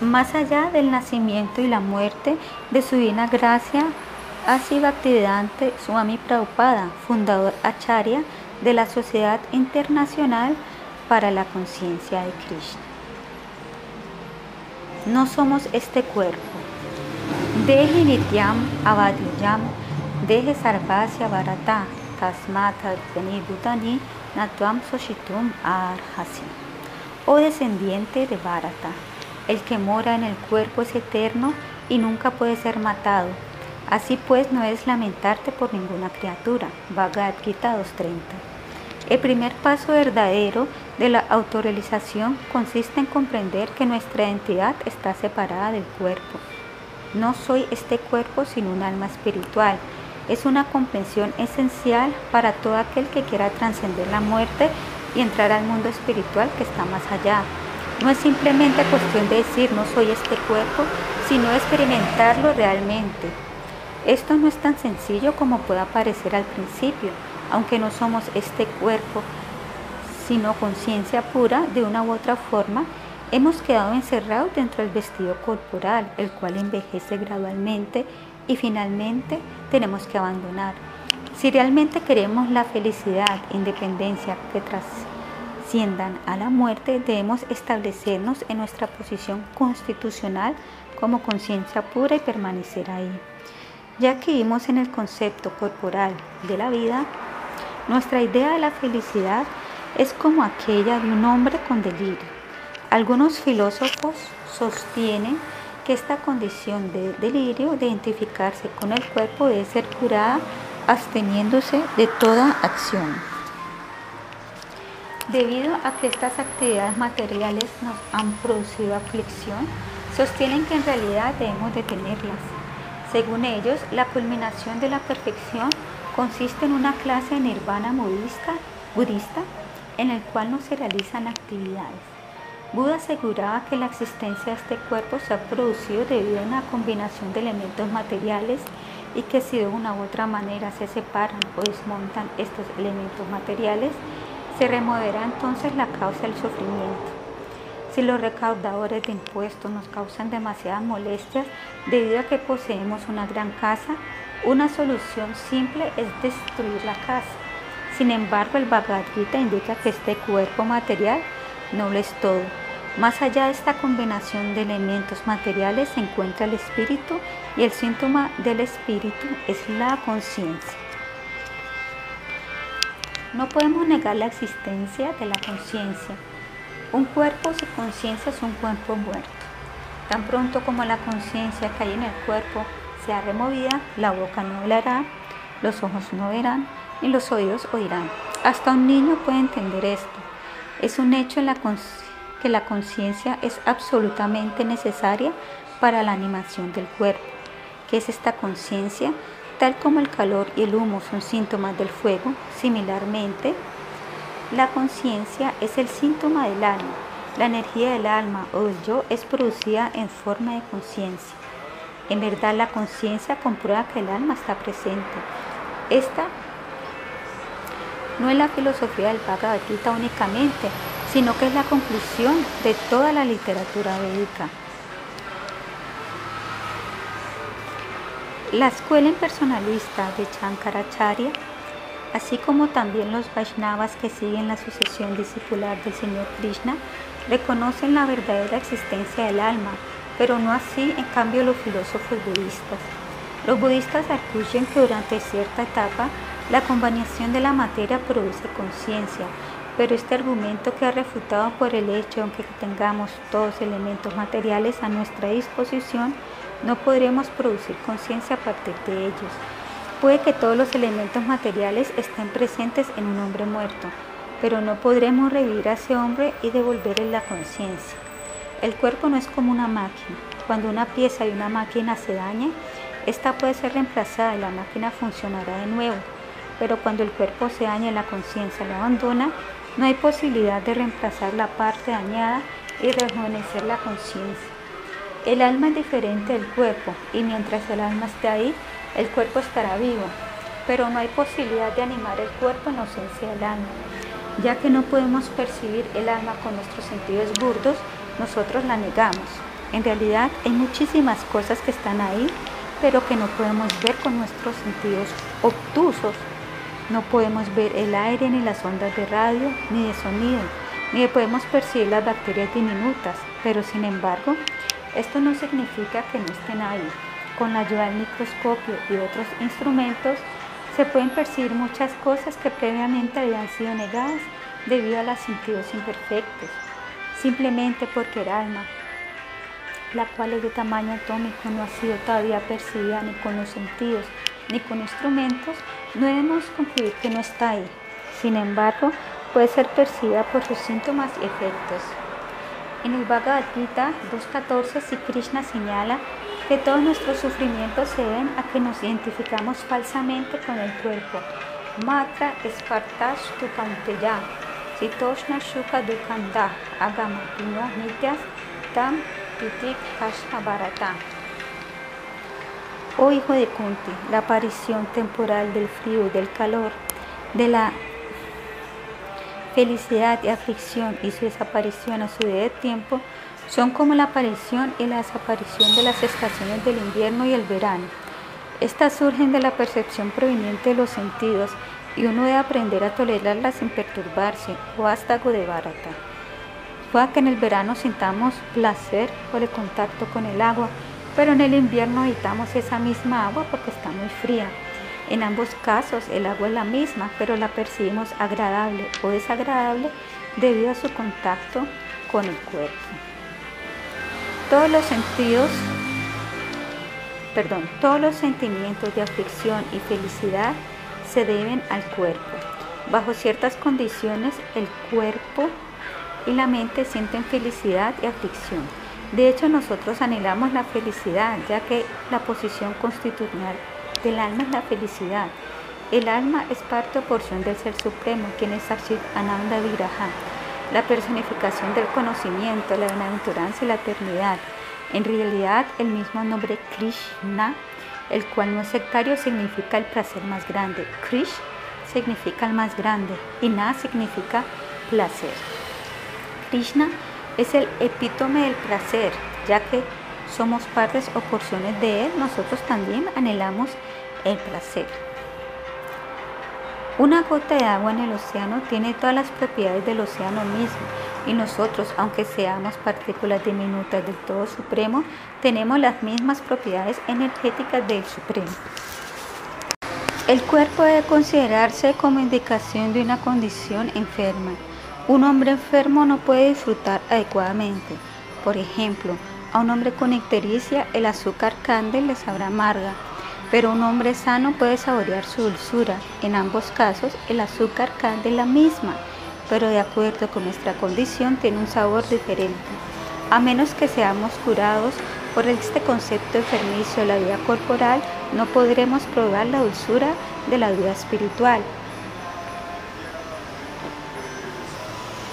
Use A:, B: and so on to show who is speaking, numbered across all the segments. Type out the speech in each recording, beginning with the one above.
A: Más allá del nacimiento y la muerte de su divina gracia, Asi Bhaktivedanta Swami Prabhupada, fundador acharya de la Sociedad Internacional para la Conciencia de Krishna. No somos este cuerpo. Deje nityam avadiyam, deje sarvasya varata, tasmata bhutani natuam soshitum arhasi. Oh descendiente de Bharata, el que mora en el cuerpo es eterno y nunca puede ser matado. Así pues, no es lamentarte por ninguna criatura. Bhagavad Gita 2.30. El primer paso verdadero de la autorrealización consiste en comprender que nuestra identidad está separada del cuerpo. No soy este cuerpo sino un alma espiritual. Es una comprensión esencial para todo aquel que quiera trascender la muerte y entrar al mundo espiritual que está más allá. No es simplemente cuestión de decir no soy este cuerpo, sino experimentarlo realmente. Esto no es tan sencillo como pueda parecer al principio, aunque no somos este cuerpo, sino conciencia pura, de una u otra forma, hemos quedado encerrados dentro del vestido corporal, el cual envejece gradualmente y finalmente tenemos que abandonar. Si realmente queremos la felicidad, independencia que trasciendan a la muerte, debemos establecernos en nuestra posición constitucional como conciencia pura y permanecer ahí. Ya que vivimos en el concepto corporal de la vida, nuestra idea de la felicidad es como aquella de un hombre con delirio. Algunos filósofos sostienen que esta condición de delirio, de identificarse con el cuerpo, debe ser curada absteniéndose de toda acción. Debido a que estas actividades materiales nos han producido aflicción, sostienen que en realidad debemos detenerlas. Según ellos, la culminación de la perfección consiste en una clase de nirvana budista, budista en el cual no se realizan actividades. Buda aseguraba que la existencia de este cuerpo se ha producido debido a una combinación de elementos materiales y que si de una u otra manera se separan o desmontan estos elementos materiales, se removerá entonces la causa del sufrimiento. Si los recaudadores de impuestos nos causan demasiadas molestias debido a que poseemos una gran casa, una solución simple es destruir la casa. Sin embargo, el Bhagavad indica que este cuerpo material no lo es todo. Más allá de esta combinación de elementos materiales se encuentra el espíritu y el síntoma del espíritu es la conciencia. No podemos negar la existencia de la conciencia. Un cuerpo sin conciencia es un cuerpo muerto. Tan pronto como la conciencia que hay en el cuerpo sea removida, la boca no hablará, los ojos no verán y los oídos oirán. Hasta un niño puede entender esto. Es un hecho que la conciencia es absolutamente necesaria para la animación del cuerpo. ¿Qué es esta conciencia? Tal como el calor y el humo son síntomas del fuego, similarmente, la conciencia es el síntoma del alma. La energía del alma o del yo es producida en forma de conciencia. En verdad la conciencia comprueba que el alma está presente. Esta no es la filosofía del Bhagavad Gita únicamente, sino que es la conclusión de toda la literatura védica. La escuela impersonalista de Shankaracharya, así como también los Vaishnavas que siguen la sucesión discipular del Señor Krishna, reconocen la verdadera existencia del alma, pero no así en cambio los filósofos budistas. Los budistas acuyen que durante cierta etapa la combinación de la materia produce conciencia, pero este argumento queda refutado por el hecho de que tengamos todos elementos materiales a nuestra disposición, no podremos producir conciencia a partir de ellos. Puede que todos los elementos materiales estén presentes en un hombre muerto, pero no podremos revivir a ese hombre y devolverle la conciencia. El cuerpo no es como una máquina. Cuando una pieza de una máquina se daña, esta puede ser reemplazada y la máquina funcionará de nuevo pero cuando el cuerpo se daña y la conciencia lo abandona, no hay posibilidad de reemplazar la parte dañada y rejuvenecer la conciencia. El alma es diferente del cuerpo y mientras el alma esté ahí, el cuerpo estará vivo, pero no hay posibilidad de animar el cuerpo en ausencia del alma. Ya que no podemos percibir el alma con nuestros sentidos burdos, nosotros la negamos. En realidad hay muchísimas cosas que están ahí, pero que no podemos ver con nuestros sentidos obtusos. No podemos ver el aire ni las ondas de radio ni de sonido, ni podemos percibir las bacterias diminutas, pero sin embargo, esto no significa que no estén ahí. Con la ayuda del microscopio y otros instrumentos, se pueden percibir muchas cosas que previamente habían sido negadas debido a los sentidos imperfectos, simplemente porque el alma, la cual es de tamaño atómico, no ha sido todavía percibida ni con los sentidos ni con instrumentos, no debemos concluir que no está ahí. Sin embargo, puede ser percibida por sus síntomas y efectos. En el Bhagavad Gita 2.14, si Krishna señala que todos nuestros sufrimientos se deben a que nos identificamos falsamente con el cuerpo. Matra espartash tu panteya, sitoshna shuka dukanda, agama nityas tam pitik. Oh hijo de Kunti, la aparición temporal del frío y del calor, de la felicidad y aflicción y su desaparición a su de tiempo son como la aparición y la desaparición de las estaciones del invierno y el verano. Estas surgen de la percepción proveniente de los sentidos y uno debe aprender a tolerarlas sin perturbarse o hasta Barata. Puede que en el verano sintamos placer por el contacto con el agua, pero en el invierno evitamos esa misma agua porque está muy fría. En ambos casos el agua es la misma, pero la percibimos agradable o desagradable debido a su contacto con el cuerpo. Todos los sentidos, perdón, todos los sentimientos de aflicción y felicidad se deben al cuerpo. Bajo ciertas condiciones, el cuerpo y la mente sienten felicidad y aflicción. De hecho, nosotros anhelamos la felicidad, ya que la posición constitucional del alma es la felicidad. El alma es parte o porción del Ser Supremo, quien es Sachit Ananda Viraja la personificación del conocimiento, la bienaventuranza y la eternidad. En realidad, el mismo nombre Krishna, el cual no es sectario, significa el placer más grande. Krish significa el más grande y Na significa placer. Krishna es el epítome del placer, ya que somos partes o porciones de él, nosotros también anhelamos el placer. Una gota de agua en el océano tiene todas las propiedades del océano mismo y nosotros, aunque seamos partículas diminutas del todo supremo, tenemos las mismas propiedades energéticas del supremo. El cuerpo debe considerarse como indicación de una condición enferma. Un hombre enfermo no puede disfrutar adecuadamente. Por ejemplo, a un hombre con ictericia el azúcar candel le sabrá amarga pero un hombre sano puede saborear su dulzura. En ambos casos, el azúcar de la misma, pero de acuerdo con nuestra condición tiene un sabor diferente. A menos que seamos curados por este concepto enfermizo de la vida corporal, no podremos probar la dulzura de la vida espiritual.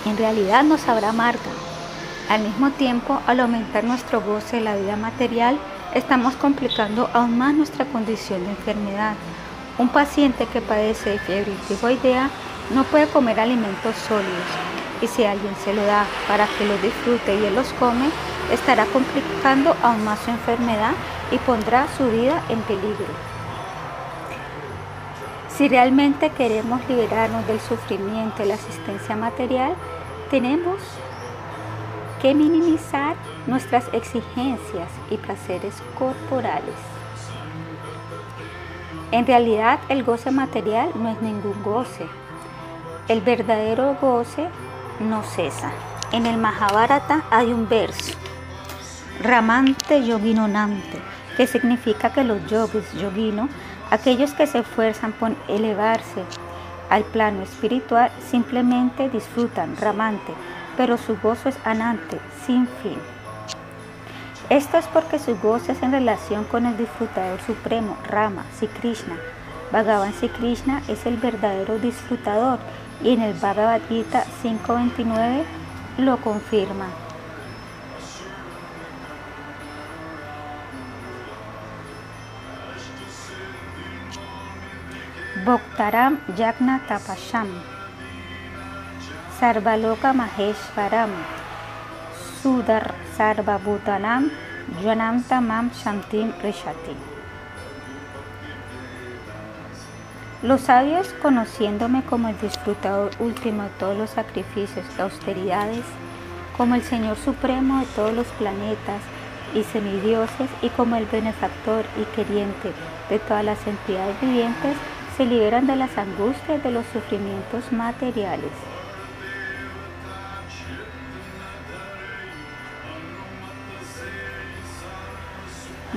A: En realidad nos sabrá amarga. Al mismo tiempo, al aumentar nuestro goce de la vida material, estamos complicando aún más nuestra condición de enfermedad. Un paciente que padece de fiebre tifoidea no puede comer alimentos sólidos y si alguien se lo da para que los disfrute y él los come, estará complicando aún más su enfermedad y pondrá su vida en peligro. Si realmente queremos liberarnos del sufrimiento y la asistencia material, tenemos que minimizar nuestras exigencias y placeres corporales. En realidad el goce material no es ningún goce. El verdadero goce no cesa. En el Mahabharata hay un verso, Ramante Yoginonante, que significa que los yogis, yogino, aquellos que se esfuerzan por elevarse al plano espiritual, simplemente disfrutan, ramante, pero su gozo es anante, sin fin. Esto es porque su gozo es en relación con el disfrutador supremo, Rama, Sri Krishna. Bhagavan Sri Krishna es el verdadero disfrutador y en el Bhagavad Gita 5.29 lo confirma. Bhaktaram Yagna Tapasham Sudar Sarva Bhutanam Jananta Mam Shantim Rishati. Los sabios, conociéndome como el disfrutador último de todos los sacrificios y austeridades, como el Señor Supremo de todos los planetas y semidioses y como el benefactor y queriente de todas las entidades vivientes, se liberan de las angustias de los sufrimientos materiales.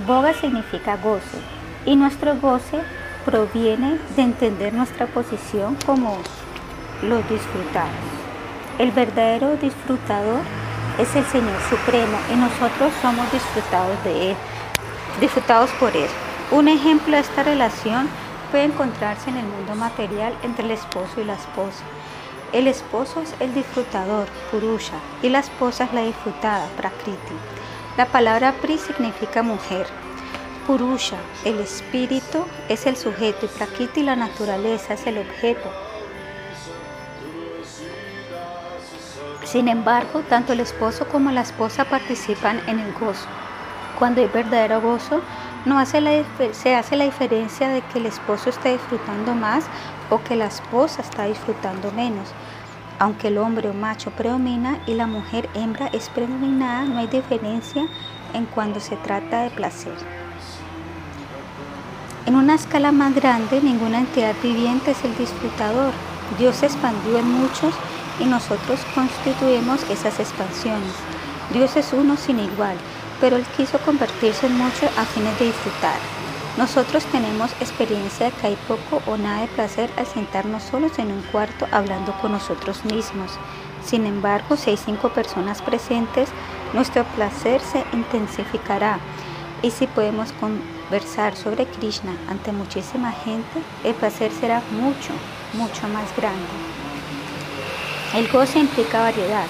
A: Boga significa goce y nuestro goce proviene de entender nuestra posición como los disfrutados. El verdadero disfrutador es el Señor Supremo y nosotros somos disfrutados de Él, disfrutados por Él. Un ejemplo de esta relación puede encontrarse en el mundo material entre el esposo y la esposa. El esposo es el disfrutador, Purusha, y la esposa es la disfrutada, Prakriti. La palabra Pri significa mujer. Purusha, el espíritu, es el sujeto y Prakriti, la naturaleza, es el objeto. Sin embargo, tanto el esposo como la esposa participan en el gozo. Cuando hay verdadero gozo, no se hace la diferencia de que el esposo está disfrutando más o que la esposa está disfrutando menos. Aunque el hombre o macho predomina y la mujer hembra es predominada, no hay diferencia en cuando se trata de placer. En una escala más grande, ninguna entidad viviente es el disfrutador. Dios se expandió en muchos y nosotros constituimos esas expansiones. Dios es uno sin igual pero él quiso convertirse en mucho a fines de disfrutar. Nosotros tenemos experiencia de que hay poco o nada de placer al sentarnos solos en un cuarto hablando con nosotros mismos. Sin embargo, si hay cinco personas presentes, nuestro placer se intensificará. Y si podemos conversar sobre Krishna ante muchísima gente, el placer será mucho, mucho más grande. El goce implica variedad.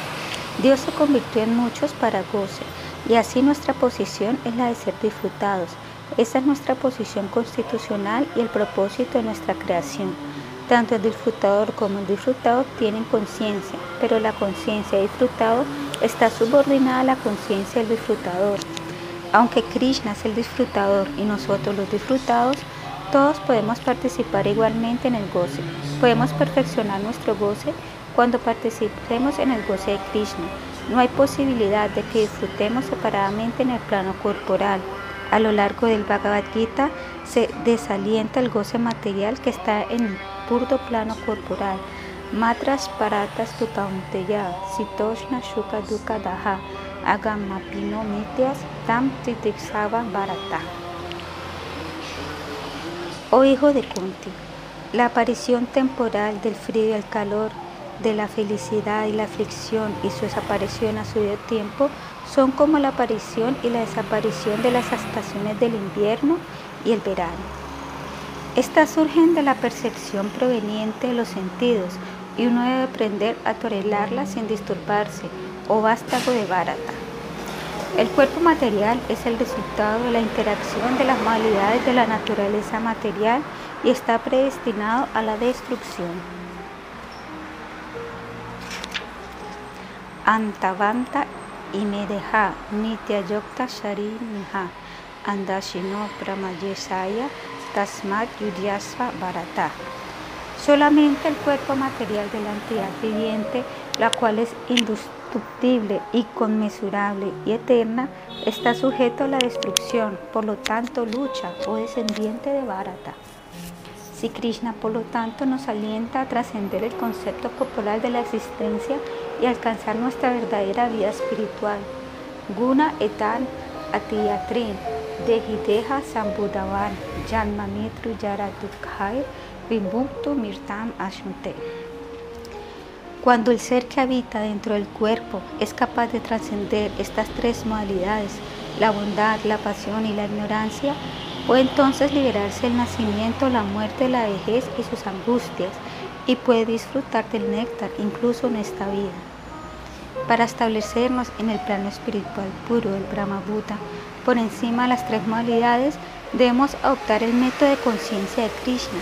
A: Dios se convirtió en muchos para goce. Y así nuestra posición es la de ser disfrutados. Esa es nuestra posición constitucional y el propósito de nuestra creación. Tanto el disfrutador como el disfrutado tienen conciencia, pero la conciencia del disfrutado está subordinada a la conciencia del disfrutador. Aunque Krishna es el disfrutador y nosotros los disfrutados, todos podemos participar igualmente en el goce. Podemos perfeccionar nuestro goce cuando participemos en el goce de Krishna no hay posibilidad de que disfrutemos separadamente en el plano corporal. A lo largo del Bhagavad Gita se desalienta el goce material que está en el puro plano corporal. Matras paratas tukaunteya, sitoshna shuka duka daha, agamapino mityas tam titiksava barata. Oh hijo de Kunti, la aparición temporal del frío y el calor de la felicidad y la aflicción y su desaparición a su tiempo son como la aparición y la desaparición de las estaciones del invierno y el verano. Estas surgen de la percepción proveniente de los sentidos y uno debe aprender a tolerarlas sin disturbarse o vástago de barata. El cuerpo material es el resultado de la interacción de las modalidades de la naturaleza material y está predestinado a la destrucción. Antavanta y deja Nitya Yokta Shariniha Andashino Pramayesaya Tasmat Yudyasva Bharata. Solamente el cuerpo material de la entidad viviente, la cual es indestructible, inconmensurable y eterna, está sujeto a la destrucción, por lo tanto lucha o descendiente de Bharata. Si Krishna, por lo tanto, nos alienta a trascender el concepto corporal de la existencia y alcanzar nuestra verdadera vida espiritual. Guna etan atiyatrin dehideha sambudavan janmamitru yaradukhai vimuktu mirtam ashunte. Cuando el ser que habita dentro del cuerpo es capaz de trascender estas tres modalidades, la bondad, la pasión y la ignorancia, puede entonces liberarse del nacimiento, la muerte, la vejez y sus angustias, y puede disfrutar del néctar incluso en esta vida. Para establecernos en el plano espiritual puro del Brahma Bhuta, por encima de las tres modalidades, debemos adoptar el método de conciencia de Krishna,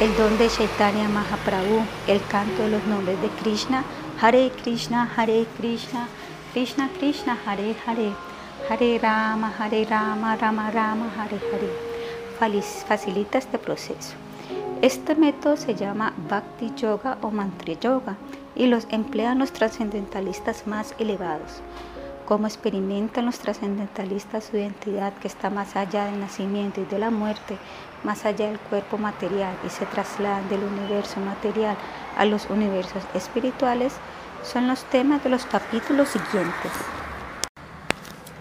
A: el don de Chaitanya Mahaprabhu, el canto de los nombres de Krishna, Hare Krishna, Hare Krishna, Krishna Krishna Hare Hare, Hare Rama Hare Rama, Rama Rama Hare Hare. Facilita este proceso. Este método se llama Bhakti Yoga o Mantra Yoga y los emplean los trascendentalistas más elevados. Cómo experimentan los trascendentalistas su identidad que está más allá del nacimiento y de la muerte, más allá del cuerpo material y se trasladan del universo material a los universos espirituales, son los temas de los capítulos siguientes.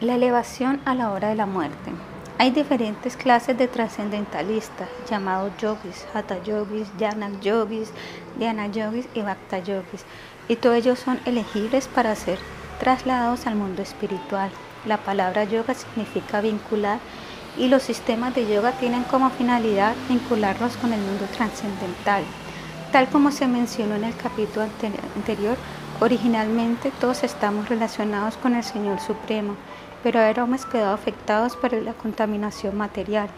A: La elevación a la hora de la muerte. Hay diferentes clases de trascendentalistas llamados yogis, hatha yogis, jnana yogis, dhyana yogis y bhakta yogis, y todos ellos son elegibles para ser trasladados al mundo espiritual. La palabra yoga significa vincular y los sistemas de yoga tienen como finalidad vincularlos con el mundo trascendental. Tal como se mencionó en el capítulo anterior, originalmente todos estamos relacionados con el Señor Supremo pero ahora hemos quedado afectados por la contaminación material.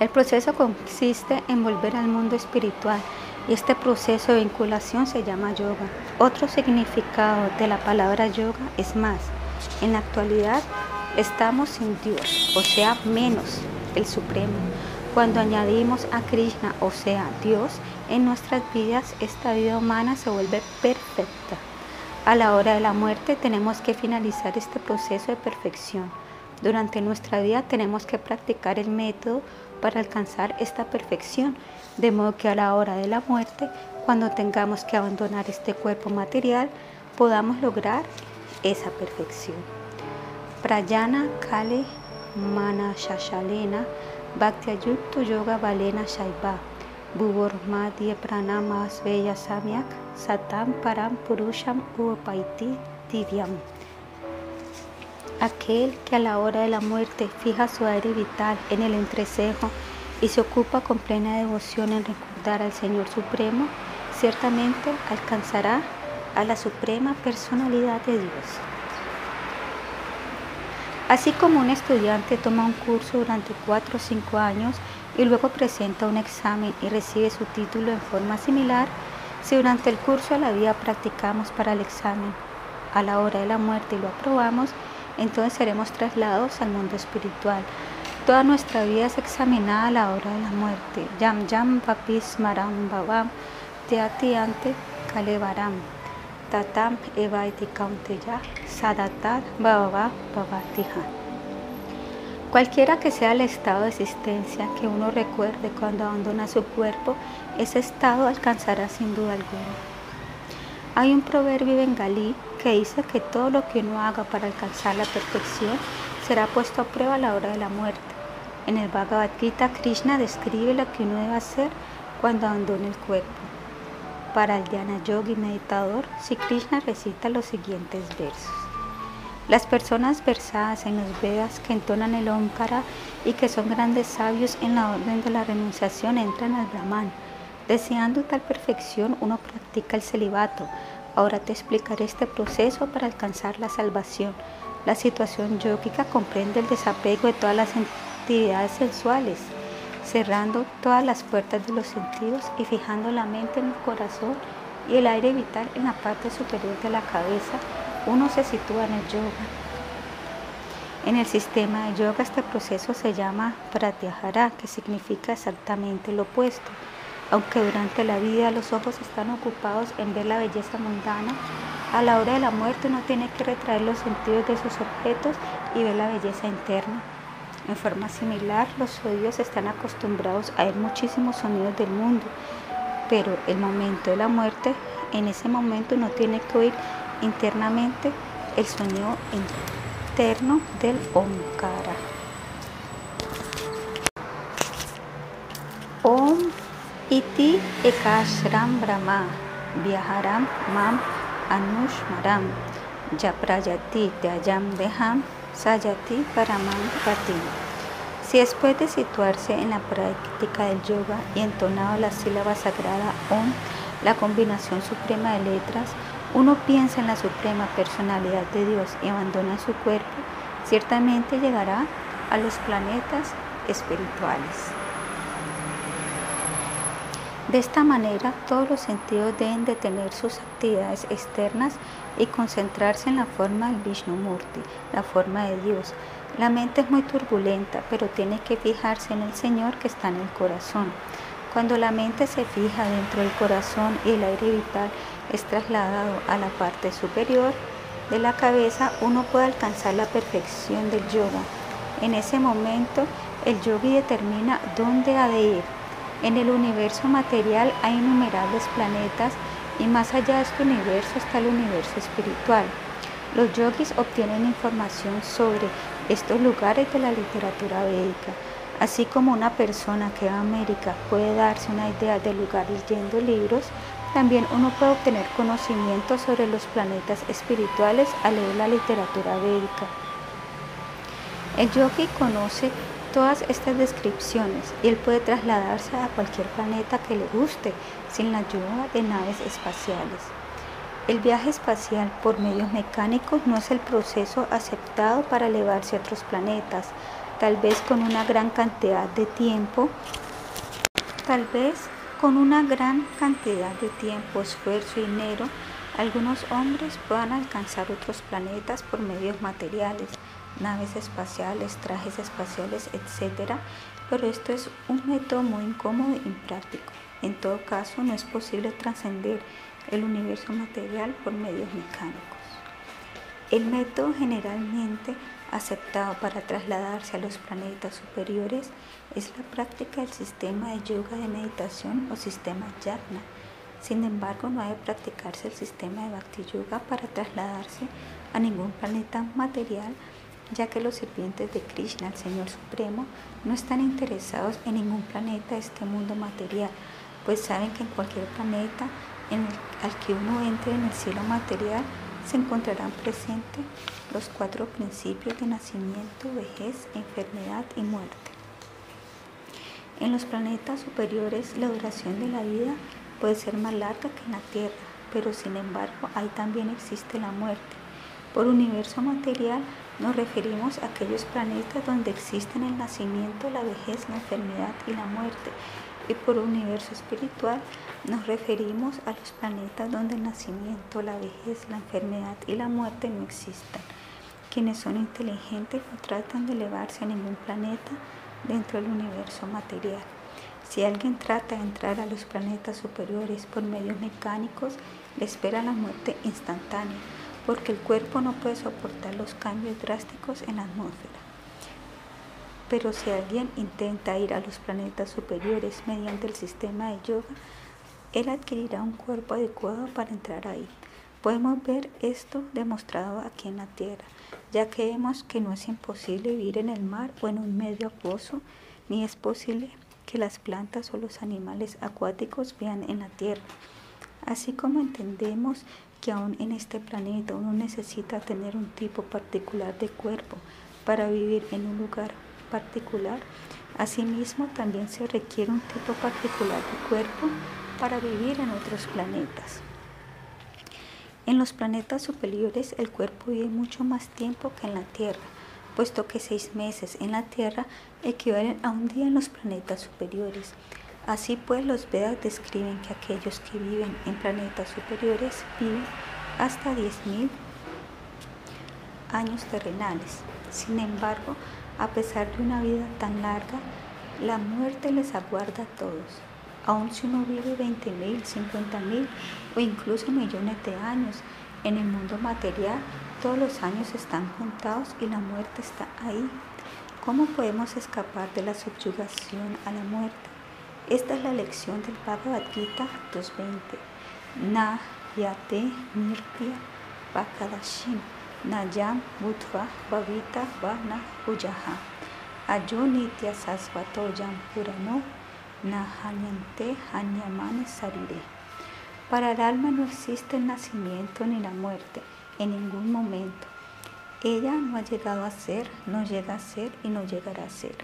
A: El proceso consiste en volver al mundo espiritual y este proceso de vinculación se llama yoga. Otro significado de la palabra yoga es más. En la actualidad estamos sin Dios, o sea, menos el Supremo. Cuando añadimos a Krishna, o sea, Dios, en nuestras vidas, esta vida humana se vuelve perfecta. A la hora de la muerte tenemos que finalizar este proceso de perfección. Durante nuestra vida tenemos que practicar el método para alcanzar esta perfección, de modo que a la hora de la muerte, cuando tengamos que abandonar este cuerpo material, podamos lograr esa perfección. Prayana Kale Mana Shashalena Bhakti Yoga Valena Shaiva Madhya Pranamas Bella Samyak Satam Param Purusham Upaiti Divyam. Aquel que a la hora de la muerte fija su aire vital en el entrecejo y se ocupa con plena devoción en recordar al Señor Supremo, ciertamente alcanzará a la suprema personalidad de Dios. Así como un estudiante toma un curso durante 4 o 5 años y luego presenta un examen y recibe su título en forma similar, si durante el curso de la vida practicamos para el examen, a la hora de la muerte y lo aprobamos, entonces seremos trasladados al mundo espiritual. Toda nuestra vida es examinada a la hora de la muerte. Yam yam papis maram babam teati ante kalevaram tatam evaiti kaunteya sadatat bababa babatiha. Cualquiera que sea el estado de existencia que uno recuerde cuando abandona su cuerpo, ese estado alcanzará sin duda alguna. Hay un proverbio bengalí que dice que todo lo que uno haga para alcanzar la perfección será puesto a prueba a la hora de la muerte. En el Bhagavad Gita, Krishna describe lo que uno debe hacer cuando abandone el cuerpo. Para el Dhyana Yogi meditador, si Krishna recita los siguientes versos. Las personas versadas en los Vedas que entonan el Omkara y que son grandes sabios en la orden de la renunciación entran al Brahman. Deseando tal perfección, uno practica el celibato. Ahora te explicaré este proceso para alcanzar la salvación. La situación yógica comprende el desapego de todas las entidades sensuales, cerrando todas las puertas de los sentidos y fijando la mente en el corazón y el aire vital en la parte superior de la cabeza uno se sitúa en el yoga. En el sistema de yoga este proceso se llama pratyahara, que significa exactamente lo opuesto. Aunque durante la vida los ojos están ocupados en ver la belleza mundana, a la hora de la muerte uno tiene que retraer los sentidos de sus objetos y ver la belleza interna. En forma similar, los oídos están acostumbrados a oír muchísimos sonidos del mundo, pero el momento de la muerte, en ese momento uno tiene que oír internamente el sonido interno del Omkara. Om iti ekashram brahma viajaram mam anushmaram yaprayati tyayam deham sayati paramam pati. Si después de situarse en la práctica del yoga y entonado la sílaba sagrada Om, la combinación suprema de letras, uno piensa en la suprema personalidad de Dios y abandona su cuerpo, ciertamente llegará a los planetas espirituales. De esta manera, todos los sentidos deben de tener sus actividades externas y concentrarse en la forma del Vishnumurti, la forma de Dios. La mente es muy turbulenta, pero tiene que fijarse en el Señor que está en el corazón. Cuando la mente se fija dentro del corazón y el aire vital es trasladado a la parte superior de la cabeza, uno puede alcanzar la perfección del yoga. En ese momento, el yogi determina dónde ha de ir en el universo material hay innumerables planetas y más allá de este universo está el universo espiritual. Los yogis obtienen información sobre estos lugares de la literatura védica, así como una persona que va a América puede darse una idea del lugar leyendo libros, también uno puede obtener conocimiento sobre los planetas espirituales al leer la literatura védica. El yogi conoce todas estas descripciones y él puede trasladarse a cualquier planeta que le guste sin la ayuda de naves espaciales. El viaje espacial por medios mecánicos no es el proceso aceptado para elevarse a otros planetas, tal vez con una gran cantidad de tiempo, tal vez con una gran cantidad de tiempo, esfuerzo y dinero, algunos hombres puedan alcanzar otros planetas por medios materiales, naves espaciales, trajes espaciales, etc. Pero esto es un método muy incómodo y impráctico. En todo caso, no es posible trascender el universo material por medios mecánicos. El método generalmente aceptado para trasladarse a los planetas superiores es la práctica del sistema de yoga de meditación o sistema yagna. Sin embargo, no debe practicarse el sistema de bhakti yoga para trasladarse a ningún planeta material ya que los sirvientes de Krishna, el Señor Supremo, no están interesados en ningún planeta de este mundo material, pues saben que en cualquier planeta al que uno entre en el cielo material se encontrarán presentes los cuatro principios de nacimiento, vejez, enfermedad y muerte. En los planetas superiores la duración de la vida puede ser más larga que en la Tierra, pero sin embargo ahí también existe la muerte. Por universo material nos referimos a aquellos planetas donde existen el nacimiento, la vejez, la enfermedad y la muerte. Y por universo espiritual nos referimos a los planetas donde el nacimiento, la vejez, la enfermedad y la muerte no existen. Quienes son inteligentes no tratan de elevarse a ningún planeta dentro del universo material. Si alguien trata de entrar a los planetas superiores por medios mecánicos, le espera la muerte instantánea porque el cuerpo no puede soportar los cambios drásticos en la atmósfera. Pero si alguien intenta ir a los planetas superiores mediante el sistema de yoga, él adquirirá un cuerpo adecuado para entrar ahí. Podemos ver esto demostrado aquí en la Tierra, ya que vemos que no es imposible vivir en el mar o en un medio acuoso, ni es posible que las plantas o los animales acuáticos vean en la Tierra. Así como entendemos que aún en este planeta uno necesita tener un tipo particular de cuerpo para vivir en un lugar particular. Asimismo, también se requiere un tipo particular de cuerpo para vivir en otros planetas. En los planetas superiores el cuerpo vive mucho más tiempo que en la Tierra, puesto que seis meses en la Tierra equivalen a un día en los planetas superiores. Así pues, los Vedas describen que aquellos que viven en planetas superiores viven hasta 10.000 años terrenales. Sin embargo, a pesar de una vida tan larga, la muerte les aguarda a todos. Aun si uno vive 20.000, 50.000 o incluso millones de años en el mundo material, todos los años están contados y la muerte está ahí. ¿Cómo podemos escapar de la subyugación a la muerte? Esta es la lección del Bhagavad Gita 2.20. Na yate pakadashin nayam bhutva bhavita vana pujaha. Ayo nitya sasvatoyam purano hanyante hanyamane sarire. Para el alma no existe el nacimiento ni la muerte en ningún momento. Ella no ha llegado a ser, no llega a ser y no llegará a ser.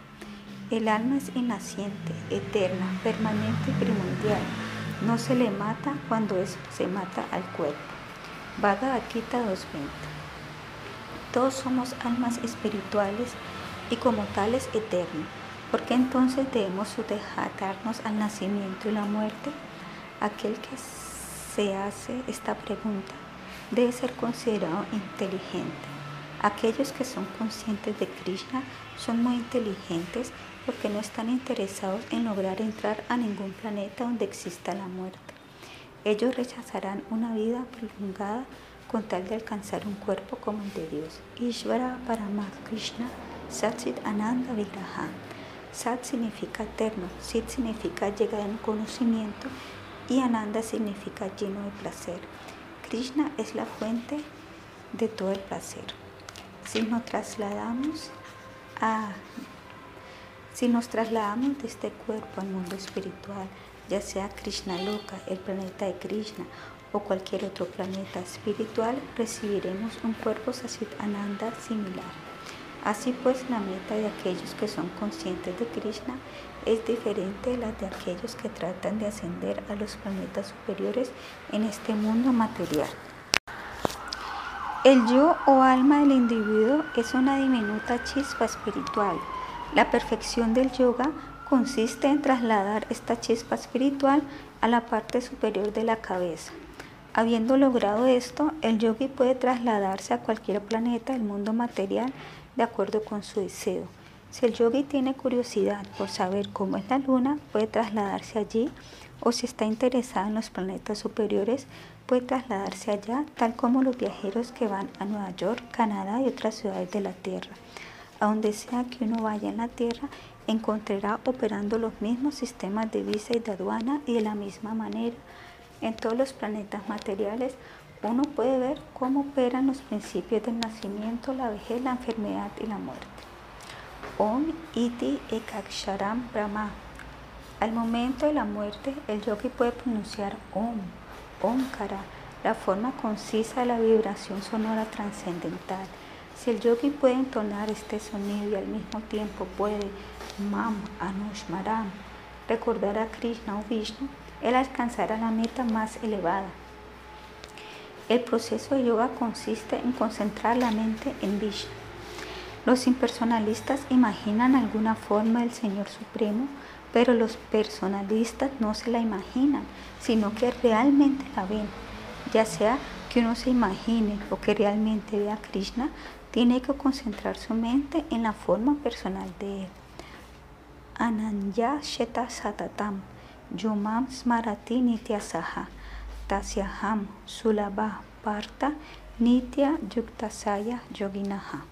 A: El alma es inaciente, eterna, permanente y primordial. No se le mata cuando se mata al cuerpo. Bhagavad Gita 2.20. Todos somos almas espirituales y como tales eternos. ¿Por qué entonces debemos sujetarnos al nacimiento y la muerte? Aquel que se hace esta pregunta debe ser considerado inteligente. Aquellos que son conscientes de Krishna son muy inteligentes porque no están interesados en lograr entrar a ningún planeta donde exista la muerte. Ellos rechazarán una vida prolongada con tal de alcanzar un cuerpo como el de Dios. Ishvara Parama Krishna Satsit Ananda Vigraha. Sat significa eterno, Sit significa llegar en conocimiento y Ananda significa lleno de placer. Krishna es la fuente de todo el placer. Si nos trasladamos a si nos trasladamos de este cuerpo al mundo espiritual, ya sea Krishna Loka, el planeta de Krishna, o cualquier otro planeta espiritual, recibiremos un cuerpo Sasit Ananda similar. Así pues, la meta de aquellos que son conscientes de Krishna es diferente de la de aquellos que tratan de ascender a los planetas superiores en este mundo material. El yo o alma del individuo es una diminuta chispa espiritual. La perfección del yoga consiste en trasladar esta chispa espiritual a la parte superior de la cabeza. Habiendo logrado esto, el yogi puede trasladarse a cualquier planeta del mundo material de acuerdo con su deseo. Si el yogi tiene curiosidad por saber cómo es la luna, puede trasladarse allí o si está interesado en los planetas superiores, puede trasladarse allá, tal como los viajeros que van a Nueva York, Canadá y otras ciudades de la Tierra. A donde sea que uno vaya en la Tierra, encontrará operando los mismos sistemas de visa y de aduana y de la misma manera. En todos los planetas materiales uno puede ver cómo operan los principios del nacimiento, la vejez, la enfermedad y la muerte. Om iti ekaksharam brahma. Al momento de la muerte, el yogi puede pronunciar Om, Omkara, la forma concisa de la vibración sonora trascendental. Si el yogi puede entonar este sonido y al mismo tiempo puede Mam Anushmaram, recordar a Krishna o Vishnu, él alcanzará la meta más elevada. El proceso de yoga consiste en concentrar la mente en Vishnu. Los impersonalistas imaginan alguna forma del Señor Supremo, pero los personalistas no se la imaginan, sino que realmente la ven. Ya sea que uno se imagine o que realmente vea a Krishna, tiene que concentrar su mente en la forma personal de él. Ananya Sheta Satatam, Smarati Nityasaha. Tasyaham Sulabha Parta Nitya Yuktasaya Yoginaha.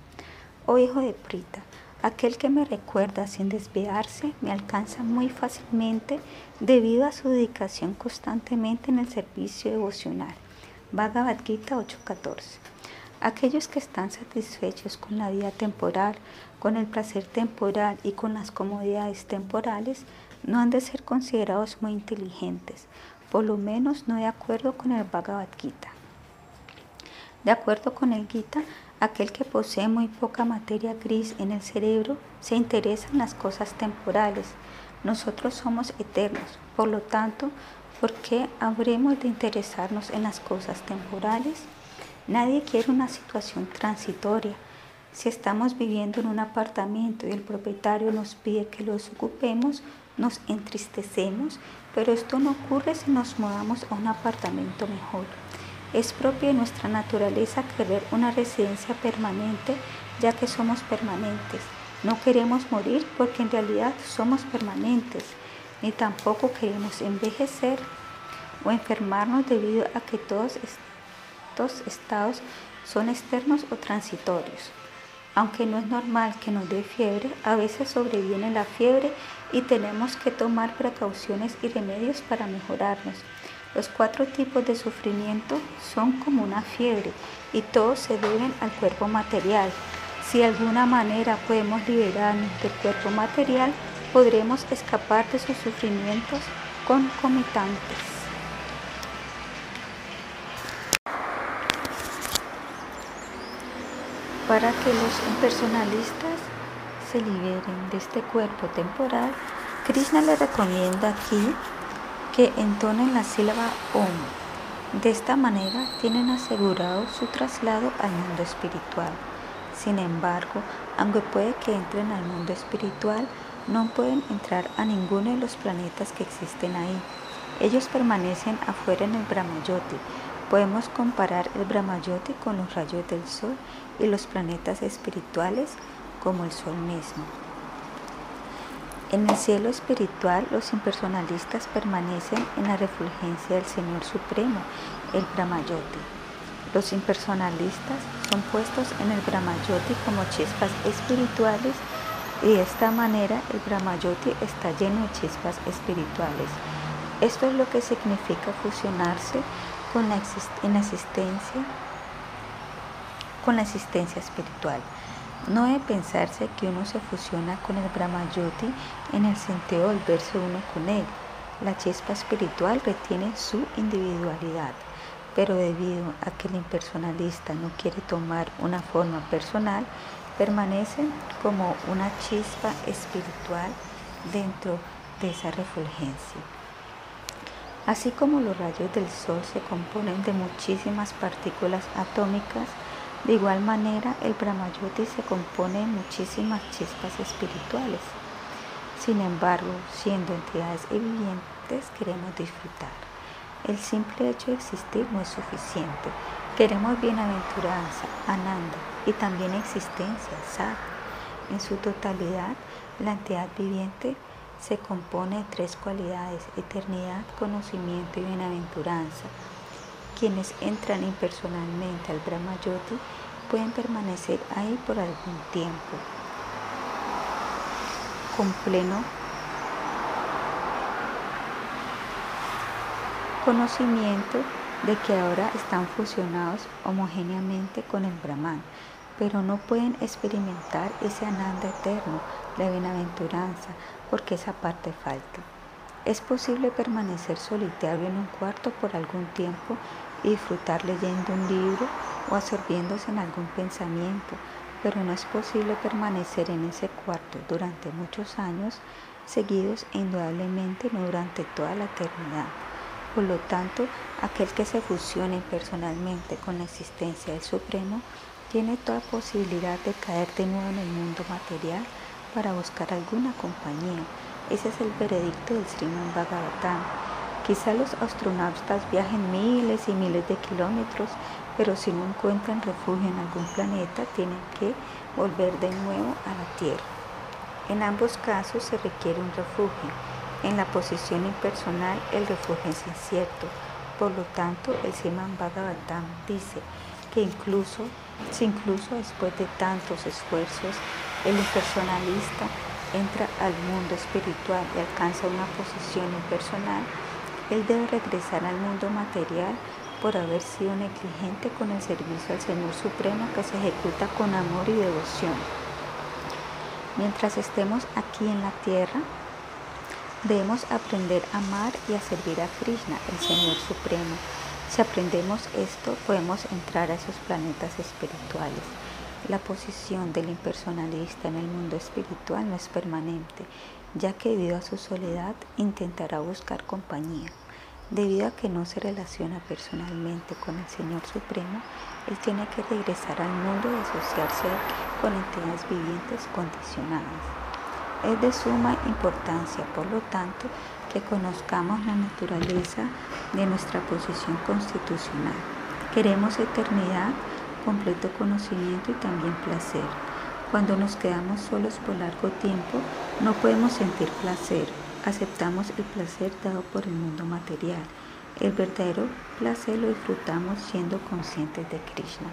A: Oh hijo de Prita, aquel que me recuerda sin desviarse me alcanza muy fácilmente debido a su dedicación constantemente en el servicio devocional. Bhagavad Gita 8:14. Aquellos que están satisfechos con la vida temporal, con el placer temporal y con las comodidades temporales, no han de ser considerados muy inteligentes, por lo menos no de acuerdo con el Bhagavad Gita. De acuerdo con el Gita, aquel que posee muy poca materia gris en el cerebro se interesa en las cosas temporales. Nosotros somos eternos, por lo tanto, ¿por qué habremos de interesarnos en las cosas temporales? Nadie quiere una situación transitoria. Si estamos viviendo en un apartamento y el propietario nos pide que los ocupemos, nos entristecemos, pero esto no ocurre si nos mudamos a un apartamento mejor. Es propio de nuestra naturaleza querer una residencia permanente, ya que somos permanentes. No queremos morir porque en realidad somos permanentes, ni tampoco queremos envejecer o enfermarnos debido a que todos estos estados son externos o transitorios. Aunque no es normal que nos dé fiebre, a veces sobreviene la fiebre y tenemos que tomar precauciones y remedios para mejorarnos. Los cuatro tipos de sufrimiento son como una fiebre y todos se deben al cuerpo material. Si de alguna manera podemos liberarnos del cuerpo material, podremos escapar de sus sufrimientos concomitantes. Para que los impersonalistas liberen de este cuerpo temporal, Krishna le recomienda aquí que entonen la sílaba Om. De esta manera tienen asegurado su traslado al mundo espiritual. Sin embargo, aunque puede que entren al mundo espiritual, no pueden entrar a ninguno de los planetas que existen ahí. Ellos permanecen afuera en el Brahmayoti. Podemos comparar el Brahmayoti con los rayos del Sol y los planetas espirituales como el Sol mismo. En el cielo espiritual, los impersonalistas permanecen en la refulgencia del Señor Supremo, el Brahmayoti. Los impersonalistas son puestos en el Brahmayoti como chispas espirituales y de esta manera el Brahmayoti está lleno de chispas espirituales. Esto es lo que significa fusionarse con la, existencia, con la existencia espiritual. No debe pensarse que uno se fusiona con el Brahmayoti en el sentido de volverse uno con él. La chispa espiritual retiene su individualidad, pero debido a que el impersonalista no quiere tomar una forma personal, permanece como una chispa espiritual dentro de esa refulgencia. Así como los rayos del sol se componen de muchísimas partículas atómicas, de igual manera, el Brahmayoti se compone de muchísimas chispas espirituales. Sin embargo, siendo entidades vivientes, queremos disfrutar. El simple hecho de existir no es suficiente. Queremos bienaventuranza, ananda y también existencia, sat. En su totalidad, la entidad viviente se compone de tres cualidades, eternidad, conocimiento y bienaventuranza quienes entran impersonalmente al Brahmayoti pueden permanecer ahí por algún tiempo, con pleno conocimiento de que ahora están fusionados homogéneamente con el Brahman, pero no pueden experimentar ese ananda eterno, la bienaventuranza, porque esa parte falta. Es posible permanecer solitario en un cuarto por algún tiempo y disfrutar leyendo un libro o absorbiéndose en algún pensamiento, pero no es posible permanecer en ese cuarto durante muchos años seguidos e indudablemente no durante toda la eternidad. Por lo tanto, aquel que se fusione personalmente con la existencia del Supremo tiene toda posibilidad de caer de nuevo en el mundo material para buscar alguna compañía ese es el veredicto del Sriman Bhagavatam. Quizá los astronautas viajen miles y miles de kilómetros, pero si no encuentran refugio en algún planeta, tienen que volver de nuevo a la Tierra. En ambos casos se requiere un refugio. En la posición impersonal, el refugio es incierto. Por lo tanto, el Sriman Bhagavatam dice que incluso, si incluso después de tantos esfuerzos, el impersonalista entra al mundo espiritual y alcanza una posición impersonal, él debe regresar al mundo material por haber sido negligente con el servicio al Señor Supremo que se ejecuta con amor y devoción. Mientras estemos aquí en la tierra, debemos aprender a amar y a servir a Krishna, el Señor Supremo. Si aprendemos esto, podemos entrar a esos planetas espirituales. La posición del impersonalista en el mundo espiritual no es permanente, ya que debido a su soledad intentará buscar compañía. Debido a que no se relaciona personalmente con el Señor Supremo, él tiene que regresar al mundo y asociarse con entidades vivientes condicionadas. Es de suma importancia, por lo tanto, que conozcamos la naturaleza de nuestra posición constitucional. Queremos eternidad completo conocimiento y también placer. Cuando nos quedamos solos por largo tiempo, no podemos sentir placer. Aceptamos el placer dado por el mundo material. El verdadero placer lo disfrutamos siendo conscientes de Krishna.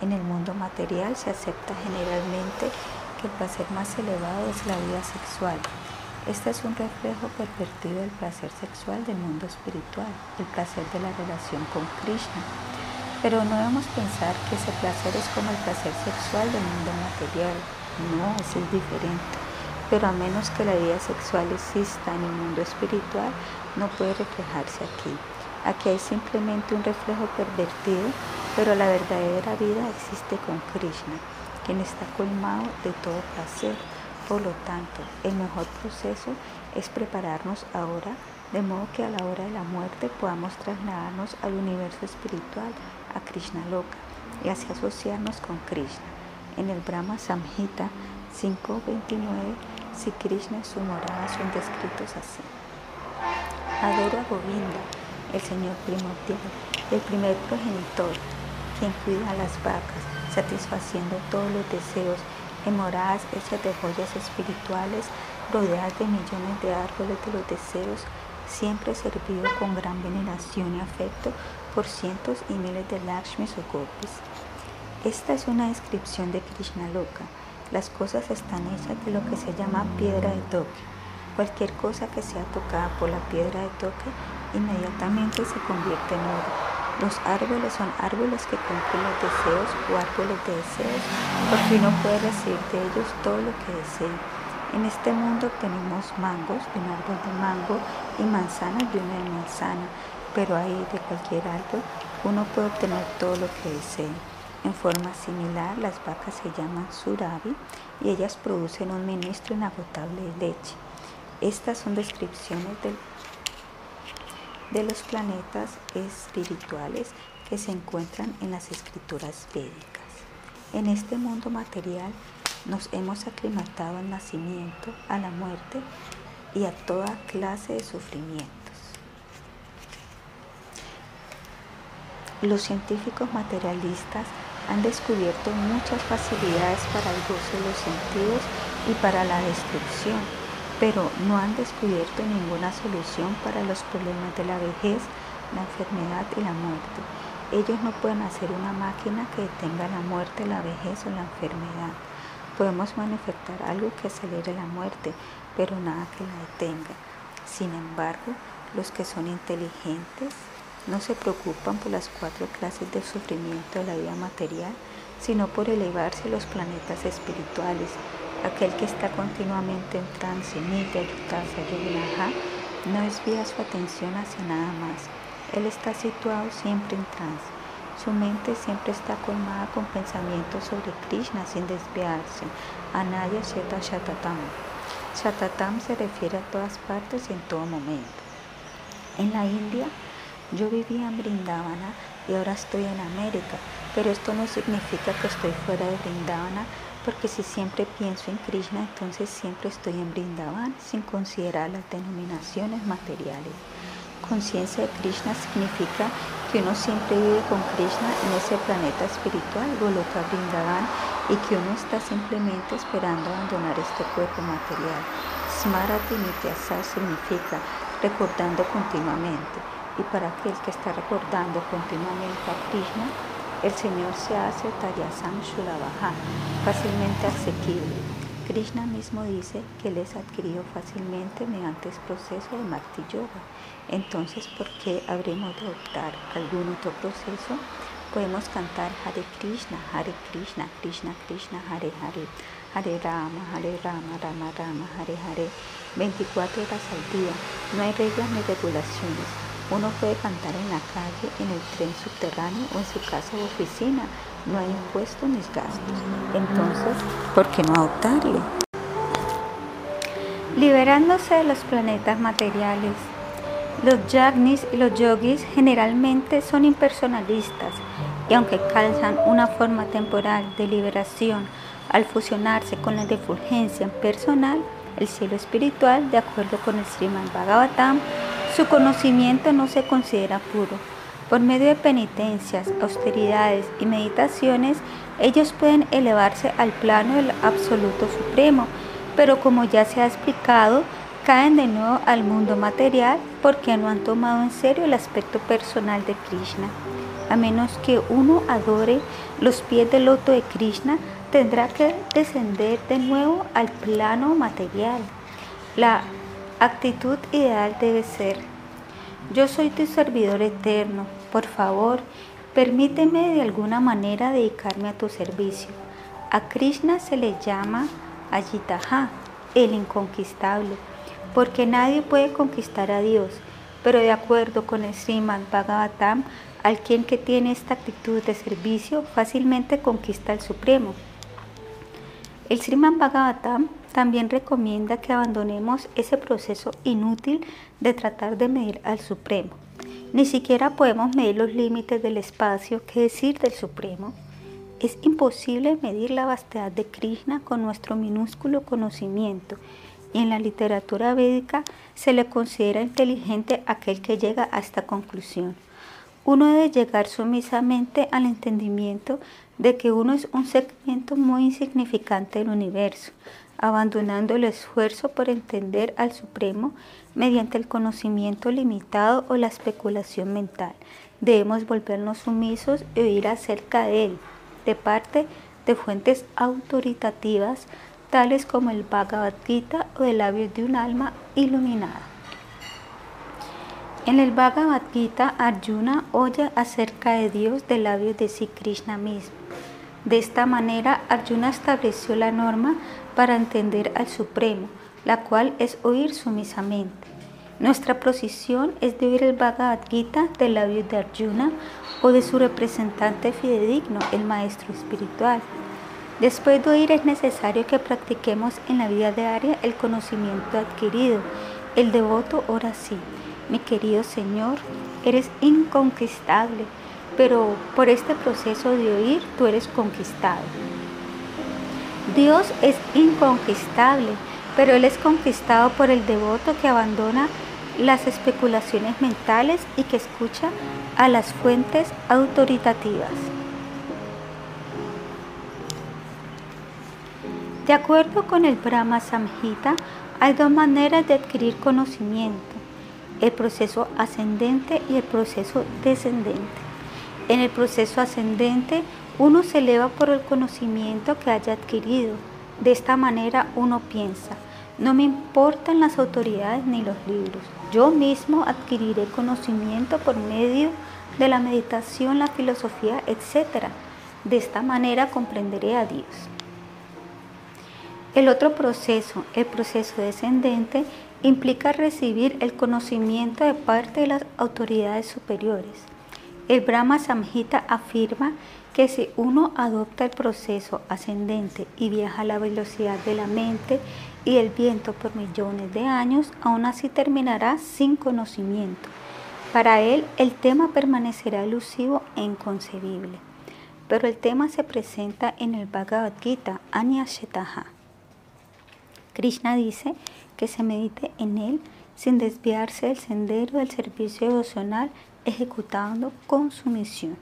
A: En el mundo material se acepta generalmente que el placer más elevado es la vida sexual. Este es un reflejo pervertido del placer sexual del mundo espiritual, el placer de la relación con Krishna. Pero no debemos pensar que ese placer es como el placer sexual del mundo material. No, ese es diferente. Pero a menos que la vida sexual exista en el mundo espiritual, no puede reflejarse aquí. Aquí hay simplemente un reflejo pervertido, pero la verdadera vida existe con Krishna, quien está colmado de todo placer. Por lo tanto, el mejor proceso es prepararnos ahora, de modo que a la hora de la muerte podamos trasladarnos al universo espiritual a Krishna Loka y así asociarnos con Krishna. En el Brahma Samhita 5.29 si Krishna y su morada son descritos así. Adoro a Govinda, el Señor primordial, el primer progenitor, quien cuida a las vacas, satisfaciendo todos los deseos en moradas hechas de joyas espirituales, rodeadas de millones de árboles de los deseos, siempre servido con gran veneración y afecto por cientos y miles de Lakshmis o Gopis. Esta es una descripción de Krishna Loka. Las cosas están hechas de lo que se llama piedra de toque. Cualquier cosa que sea tocada por la piedra de toque inmediatamente se convierte en oro. Los árboles son árboles que cumplen los deseos o árboles de deseos, porque uno puede recibir de ellos todo lo que desee. En este mundo tenemos mangos de un árbol de mango y manzanas de una de manzana, pero ahí de cualquier árbol uno puede obtener todo lo que desee. En forma similar, las vacas se llaman surabi y ellas producen un ministro inagotable de leche. Estas son descripciones de los planetas espirituales que se encuentran en las escrituras védicas. En este mundo material nos hemos aclimatado al nacimiento, a la muerte y a toda clase de sufrimientos. Los científicos materialistas han descubierto muchas facilidades para el goce de los sentidos y para la destrucción pero no han descubierto ninguna solución para los problemas de la vejez, la enfermedad y la muerte. Ellos no pueden hacer una máquina que detenga la muerte, la vejez o la enfermedad. Podemos manifestar algo que acelere la muerte, pero nada que la detenga. Sin embargo, los que son inteligentes no se preocupan por las cuatro clases de sufrimiento de la vida material, sino por elevarse a los planetas espirituales Aquel que está continuamente en trance, nitya, yutasa, yoginaha, no desvía su atención hacia nada más. Él está situado siempre en trance. Su mente siempre está colmada con pensamientos sobre Krishna sin desviarse. Anaya Sheta Shatatam. Shatatam se refiere a todas partes y en todo momento. En la India, yo vivía en Brindavana y ahora estoy en América, pero esto no significa que estoy fuera de Brindavana porque si siempre pienso en Krishna, entonces siempre estoy en Brindavan sin considerar las denominaciones materiales. Conciencia de Krishna significa que uno siempre vive con Krishna en ese planeta espiritual, Goloka Brindavan, y que uno está simplemente esperando abandonar este cuerpo material. Smarati Nityasa significa recordando continuamente. Y para aquel que está recordando continuamente a Krishna, el Señor se hace Tayasam Shulavaha, fácilmente asequible. Krishna mismo dice que él es adquirido fácilmente mediante el proceso de Bhakti Yoga. Entonces, ¿por qué habremos de optar algún otro proceso? Podemos cantar Hare Krishna, Hare Krishna, Krishna Krishna, Hare Hare, Hare Rama, Hare Rama, Rama Rama, Hare Hare, 24 horas al día. No hay reglas ni regulaciones. Uno puede cantar en la calle, en el tren subterráneo o en su casa o oficina. No hay impuestos ni gastos. Entonces, ¿por qué no adoptarlo? Liberándose de los planetas materiales, los yagnis y los yogis generalmente son impersonalistas y aunque calzan una forma temporal de liberación al fusionarse con la refulgencia personal, el cielo espiritual, de acuerdo con el Sriman Bhagavatam, su conocimiento no se considera puro. Por medio de penitencias, austeridades y meditaciones, ellos pueden elevarse al plano del absoluto supremo, pero como ya se ha explicado, caen de nuevo al mundo material porque no han tomado en serio el aspecto personal de Krishna. A menos que uno adore los pies del loto de Krishna, tendrá que descender de nuevo al plano material. La actitud ideal debe ser, yo soy tu servidor eterno, por favor, permíteme de alguna manera dedicarme a tu servicio. A Krishna se le llama Ayitaha, el inconquistable, porque nadie puede conquistar a Dios, pero de acuerdo con el Srimad Bhagavatam, al quien que tiene esta actitud de servicio fácilmente conquista al Supremo. El Srimad Bhagavatam también recomienda que abandonemos ese proceso inútil de tratar de medir al Supremo. Ni siquiera podemos medir los límites del espacio, que decir del Supremo. Es imposible medir la vastedad de Krishna con nuestro minúsculo conocimiento y en la literatura védica se le considera inteligente aquel que llega a esta conclusión. Uno debe llegar sumisamente al entendimiento de que uno es un segmento muy insignificante del universo, abandonando el esfuerzo por entender al Supremo mediante el conocimiento limitado o la especulación mental. Debemos volvernos sumisos y oír acerca de él, de parte de fuentes autoritativas tales como el Bhagavad Gita o de labios de un alma iluminada. En el Bhagavad Gita, Arjuna oye acerca de Dios de labios de Sri Krishna mismo. De esta manera, Arjuna estableció la norma para entender al Supremo, la cual es oír sumisamente. Nuestra posición es de oír el Bhagavad Gita de labios de Arjuna o de su representante fidedigno, el Maestro Espiritual. Después de oír es necesario que practiquemos en la vida diaria el conocimiento adquirido. El devoto ora sí, mi querido Señor, eres inconquistable, pero por este proceso de oír tú eres conquistado. Dios es inconquistable, pero Él es conquistado por el devoto que abandona las especulaciones mentales y que escucha a las fuentes autoritativas. De acuerdo con el Brahma Samhita, hay dos maneras de adquirir conocimiento, el proceso ascendente y el proceso descendente. En el proceso ascendente, uno se eleva por el conocimiento que haya adquirido. De esta manera uno piensa, no me importan las autoridades ni los libros. Yo mismo adquiriré conocimiento por medio de la meditación, la filosofía, etc. De esta manera comprenderé a Dios. El otro proceso, el proceso descendente, implica recibir el conocimiento de parte de las autoridades superiores. El Brahma Samhita afirma que si uno adopta el proceso ascendente y viaja a la velocidad de la mente y el viento por millones de años, aún así terminará sin conocimiento. Para él el tema permanecerá elusivo e inconcebible. Pero el tema se presenta en el Bhagavad Gita, Anyashetaha. Krishna dice que se medite en él sin desviarse del sendero del servicio devocional ejecutando con sumisión.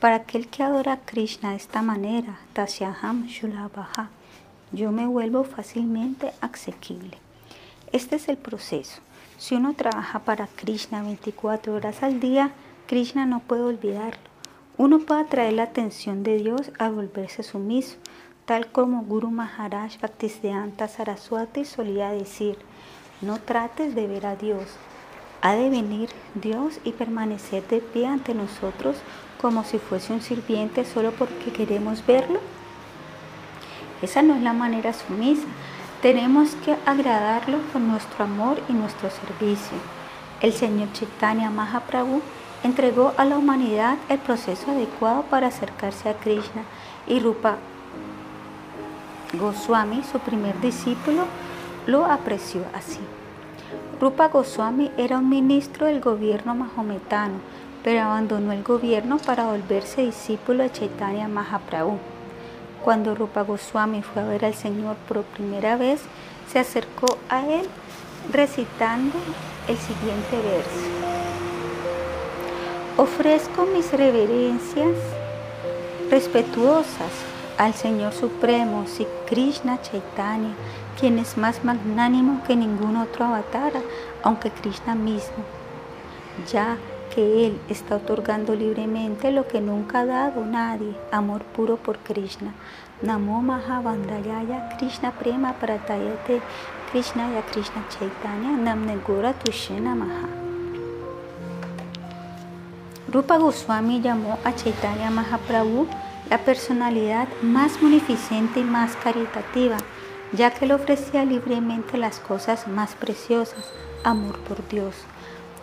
A: Para aquel que adora a Krishna de esta manera, Tasyaham Shulabhaha, yo me vuelvo fácilmente asequible. Este es el proceso. Si uno trabaja para Krishna 24 horas al día, Krishna no puede olvidarlo. Uno puede atraer la atención de Dios al volverse sumiso, tal como Guru Maharaj Bhaktisiddhanta Saraswati solía decir, no trates de ver a Dios, ha de venir Dios y permanecer de pie ante nosotros como si fuese un sirviente solo porque queremos verlo? Esa no es la manera sumisa. Tenemos que agradarlo con nuestro amor y nuestro servicio. El Señor Chaitanya Mahaprabhu entregó a la humanidad el proceso adecuado para acercarse a Krishna y Rupa Goswami, su primer discípulo, lo apreció así. Rupa Goswami era un ministro del gobierno mahometano pero abandonó el gobierno para volverse discípulo de Chaitanya Mahaprabhu. Cuando Rupa Goswami fue a ver al Señor por primera vez, se acercó a él recitando el siguiente verso. Ofrezco mis reverencias respetuosas al Señor Supremo, Sri Krishna Chaitanya, quien es más magnánimo que ningún otro avatar, aunque Krishna mismo. Ya que Él está otorgando libremente lo que nunca ha dado nadie, amor puro por Krishna. Namo Mahavandayaya Krishna Prema Pratayate Krishna ya Krishna Chaitanya Namne Gora Tushena Maha. Rupa Goswami llamó a Chaitanya Mahaprabhu la personalidad más munificente y más caritativa, ya que le ofrecía libremente las cosas más preciosas, amor por Dios.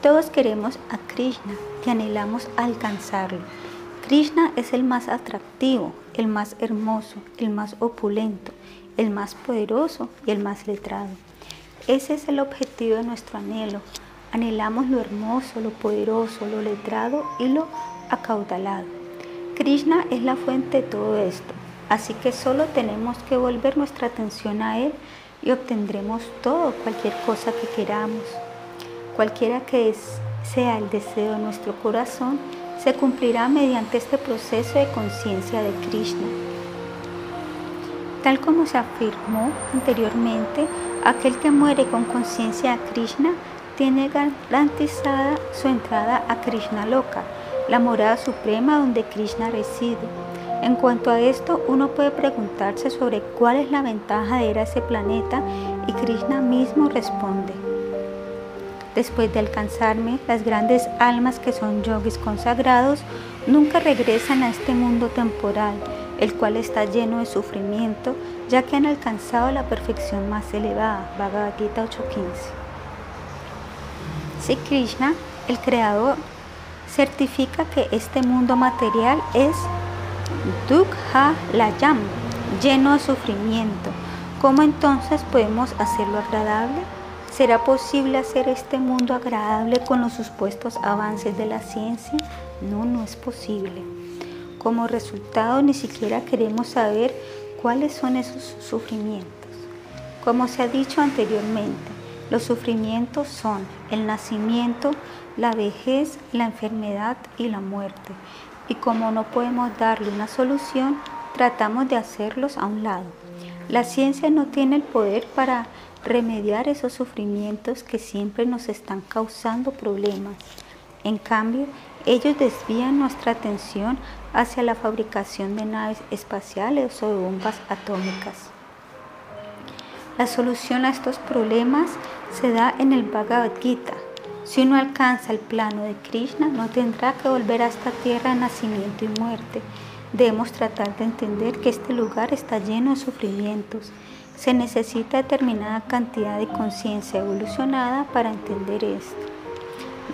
A: Todos queremos a Krishna y anhelamos alcanzarlo. Krishna es el más atractivo, el más hermoso, el más opulento, el más poderoso y el más letrado. Ese es el objetivo de nuestro anhelo. Anhelamos lo hermoso, lo poderoso, lo letrado y lo acaudalado. Krishna es la fuente de todo esto, así que solo tenemos que volver nuestra atención a Él y obtendremos todo, cualquier cosa que queramos. Cualquiera que sea el deseo de nuestro corazón, se cumplirá mediante este proceso de conciencia de Krishna. Tal como se afirmó anteriormente, aquel que muere con conciencia de Krishna tiene garantizada su entrada a Krishna Loka, la morada suprema donde Krishna reside. En cuanto a esto, uno puede preguntarse sobre cuál es la ventaja de ir a ese planeta y Krishna mismo responde. Después de alcanzarme, las grandes almas que son yogis consagrados nunca regresan a este mundo temporal, el cual está lleno de sufrimiento, ya que han alcanzado la perfección más elevada. Bhagavad Gita 8.15. Si Krishna, el Creador, certifica que este mundo material es Dukha Layam, lleno de sufrimiento. ¿Cómo entonces podemos hacerlo agradable? ¿Será posible hacer este mundo agradable con los supuestos avances de la ciencia? No, no es posible. Como resultado, ni siquiera queremos saber cuáles son esos sufrimientos. Como se ha dicho anteriormente, los sufrimientos son el nacimiento, la vejez, la enfermedad y la muerte. Y como no podemos darle una solución, tratamos de hacerlos a un lado. La ciencia no tiene el poder para remediar esos sufrimientos que siempre nos están causando problemas. En cambio, ellos desvían nuestra atención hacia la fabricación de naves espaciales o de bombas atómicas. La solución a estos problemas se da en el Bhagavad Gita, si uno alcanza el plano de Krishna, no tendrá que volver a esta tierra de nacimiento y muerte. Debemos tratar de entender que este lugar está lleno de sufrimientos. Se necesita determinada cantidad de conciencia evolucionada para entender esto.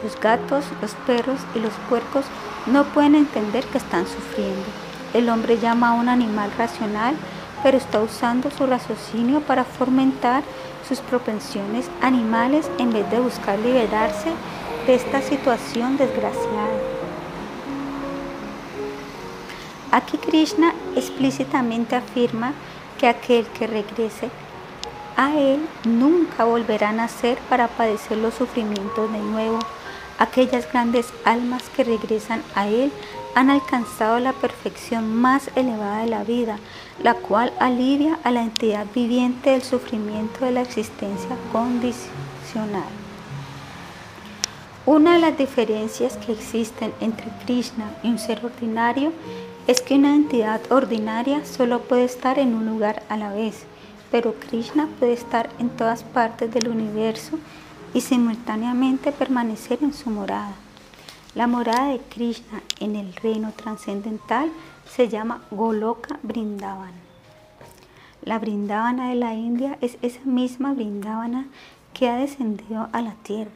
A: Los gatos, los perros y los puercos no pueden entender que están sufriendo. El hombre llama a un animal racional, pero está usando su raciocinio para fomentar sus propensiones animales en vez de buscar liberarse de esta situación desgraciada. Aquí Krishna explícitamente afirma que aquel que regrese a él nunca volverá a nacer para padecer los sufrimientos de nuevo. Aquellas grandes almas que regresan a él han alcanzado la perfección más elevada de la vida, la cual alivia a la entidad viviente del sufrimiento de la existencia condicional. Una de las diferencias que existen entre Krishna y un ser ordinario es que una entidad ordinaria solo puede estar en un lugar a la vez, pero Krishna puede estar en todas partes del universo y simultáneamente permanecer en su morada. La morada de Krishna en el reino trascendental se llama Goloka Brindavan. La Brindavana de la India es esa misma Brindavana que ha descendido a la tierra.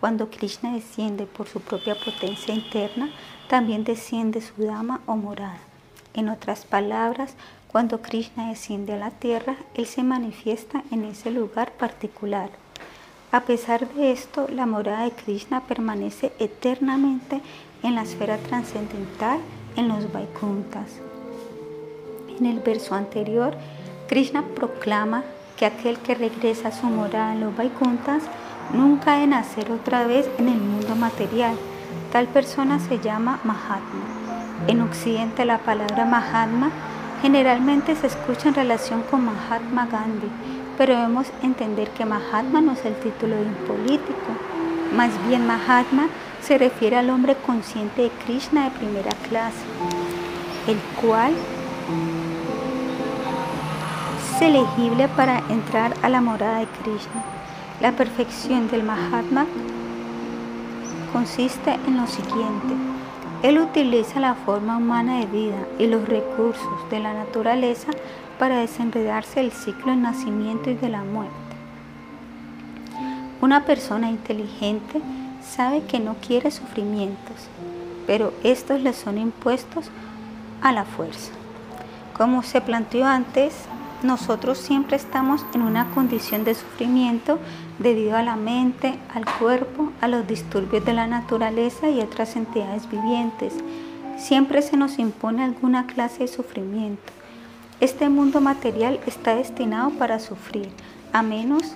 A: Cuando Krishna desciende por su propia potencia interna, también desciende su dama o morada. En otras palabras, cuando Krishna desciende a la tierra, Él se manifiesta en ese lugar particular. A pesar de esto, la morada de Krishna permanece eternamente en la esfera trascendental, en los Vaikuntas. En el verso anterior, Krishna proclama que aquel que regresa a su morada en los Vaikuntas nunca ha de nacer otra vez en el mundo material. Tal persona se llama Mahatma. En Occidente la palabra Mahatma generalmente se escucha en relación con Mahatma Gandhi, pero debemos entender que Mahatma no es el título de un político. Más bien Mahatma se refiere al hombre consciente de Krishna de primera clase, el cual es elegible para entrar a la morada de Krishna. La perfección del Mahatma consiste en lo siguiente. Él utiliza la forma humana de vida y los recursos de la naturaleza para desenredarse el ciclo del nacimiento y de la muerte. Una persona inteligente sabe que no quiere sufrimientos, pero estos le son impuestos a la fuerza. Como se planteó antes, nosotros siempre estamos en una condición de sufrimiento debido a la mente, al cuerpo, a los disturbios de la naturaleza y otras entidades vivientes. siempre se nos impone alguna clase de sufrimiento. Este mundo material está destinado para sufrir, a menos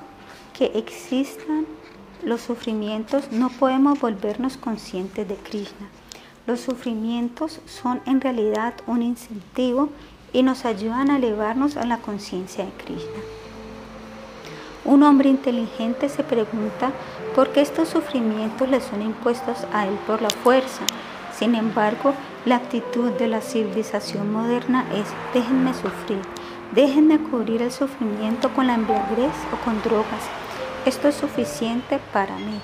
A: que existan los sufrimientos, no podemos volvernos conscientes de Krishna. Los sufrimientos son en realidad un incentivo y nos ayudan a elevarnos a la conciencia de Krishna. Un hombre inteligente se pregunta por qué estos sufrimientos le son impuestos a él por la fuerza. Sin embargo, la actitud de la civilización moderna es déjenme sufrir, déjenme cubrir el sufrimiento con la embriaguez o con drogas. Esto es suficiente para mí.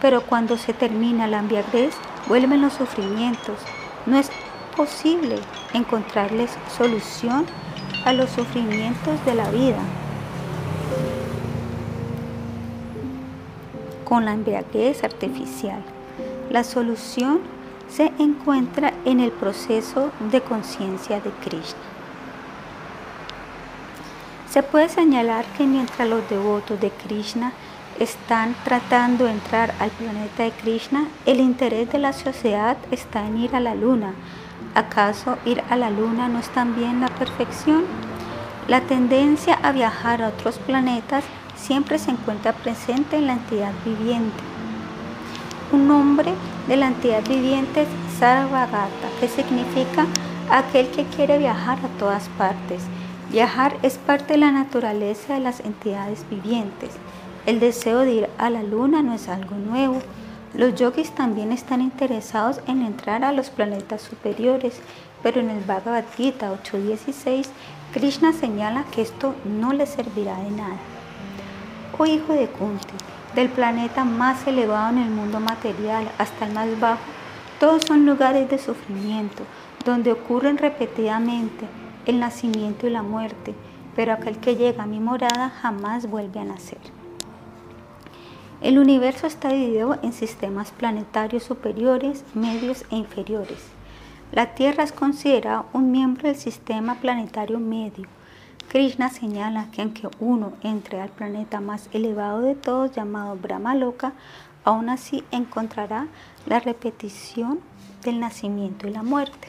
A: Pero cuando se termina la embriaguez, vuelven los sufrimientos. No es posible encontrarles solución a los sufrimientos de la vida. con la embriaguez artificial. La solución se encuentra en el proceso de conciencia de Krishna. Se puede señalar que mientras los devotos de Krishna están tratando de entrar al planeta de Krishna, el interés de la sociedad está en ir a la luna. ¿Acaso ir a la luna no es también la perfección? La tendencia a viajar a otros planetas siempre se encuentra presente en la entidad viviente. Un nombre de la entidad viviente Sarvagata, que significa aquel que quiere viajar a todas partes. Viajar es parte de la naturaleza de las entidades vivientes. El deseo de ir a la luna no es algo nuevo. Los yogis también están interesados en entrar a los planetas superiores, pero en el Bhagavad Gita 8.16, Krishna señala que esto no le servirá de nada o hijo de Kunti, del planeta más elevado en el mundo material hasta el más bajo, todos son lugares de sufrimiento, donde ocurren repetidamente el nacimiento y la muerte, pero aquel que llega a mi morada jamás vuelve a nacer. El universo está dividido en sistemas planetarios superiores, medios e inferiores. La Tierra es considerada un miembro del sistema planetario medio Krishna señala que aunque uno entre al planeta más elevado de todos llamado Brahmaloka, aún así encontrará la repetición del nacimiento y la muerte.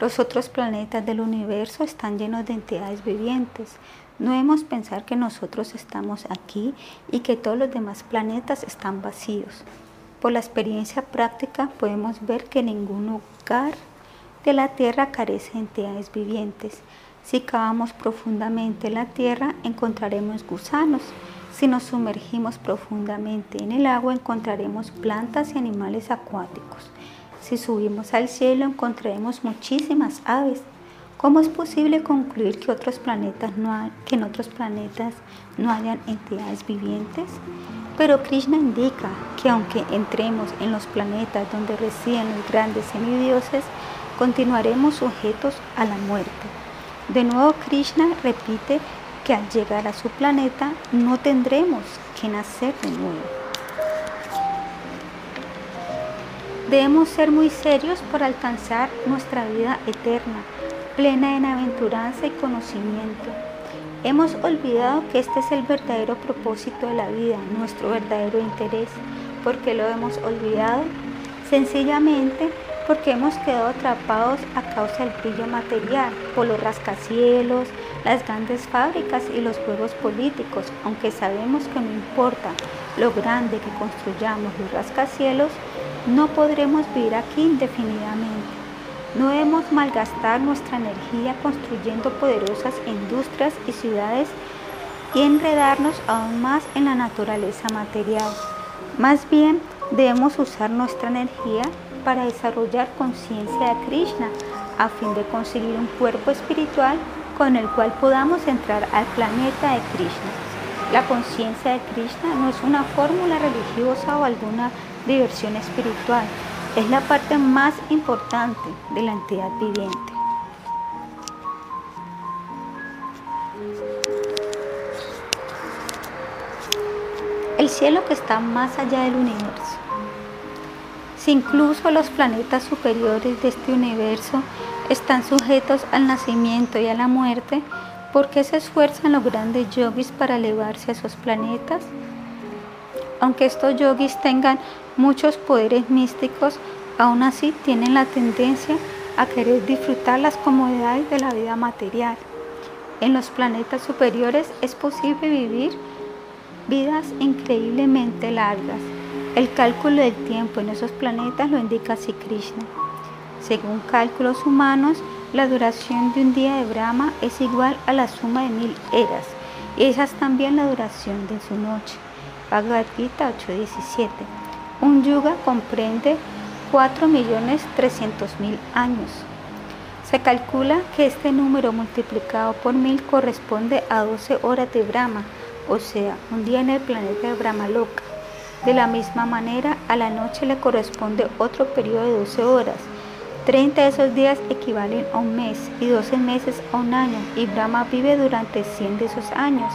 A: Los otros planetas del universo están llenos de entidades vivientes. No debemos pensar que nosotros estamos aquí y que todos los demás planetas están vacíos. Por la experiencia práctica podemos ver que ningún lugar de la Tierra carece de entidades vivientes. Si cavamos profundamente en la tierra, encontraremos gusanos. Si nos sumergimos profundamente en el agua, encontraremos plantas y animales acuáticos. Si subimos al cielo, encontraremos muchísimas aves. ¿Cómo es posible concluir que, que en otros planetas no hayan entidades vivientes? Pero Krishna indica que aunque entremos en los planetas donde residen los grandes semidioses, continuaremos sujetos a la muerte. De nuevo Krishna repite que al llegar a su planeta no tendremos que nacer de nuevo. Debemos ser muy serios para alcanzar nuestra vida eterna, plena de aventuranza y conocimiento. Hemos olvidado que este es el verdadero propósito de la vida, nuestro verdadero interés. ¿Por qué lo hemos olvidado? Sencillamente porque hemos quedado atrapados a causa del brillo material, por los rascacielos, las grandes fábricas y los juegos políticos, aunque sabemos que no importa lo grande que construyamos los rascacielos, no podremos vivir aquí indefinidamente. No debemos malgastar nuestra energía construyendo poderosas industrias y ciudades y enredarnos aún más en la naturaleza material. Más bien, debemos usar nuestra energía para desarrollar conciencia de Krishna a fin de conseguir un cuerpo espiritual con el cual podamos entrar al planeta de Krishna. La conciencia de Krishna no es una fórmula religiosa o alguna diversión espiritual, es la parte más importante de la entidad viviente. El cielo que está más allá del universo. Si incluso los planetas superiores de este universo están sujetos al nacimiento y a la muerte, ¿por qué se esfuerzan los grandes yogis para elevarse a esos planetas? Aunque estos yogis tengan muchos poderes místicos, Aún así tienen la tendencia a querer disfrutar las comodidades de la vida material. En los planetas superiores es posible vivir vidas increíblemente largas. El cálculo del tiempo en esos planetas lo indica así Krishna. Según cálculos humanos, la duración de un día de Brahma es igual a la suma de mil eras, y esa es también la duración de su noche. Bhagavad Gita 8.17. Un yuga comprende 4.300.000 años. Se calcula que este número multiplicado por mil corresponde a 12 horas de Brahma, o sea, un día en el planeta de Brahma Loka. De la misma manera, a la noche le corresponde otro periodo de 12 horas. 30 de esos días equivalen a un mes y 12 meses a un año, y Brahma vive durante 100 de esos años.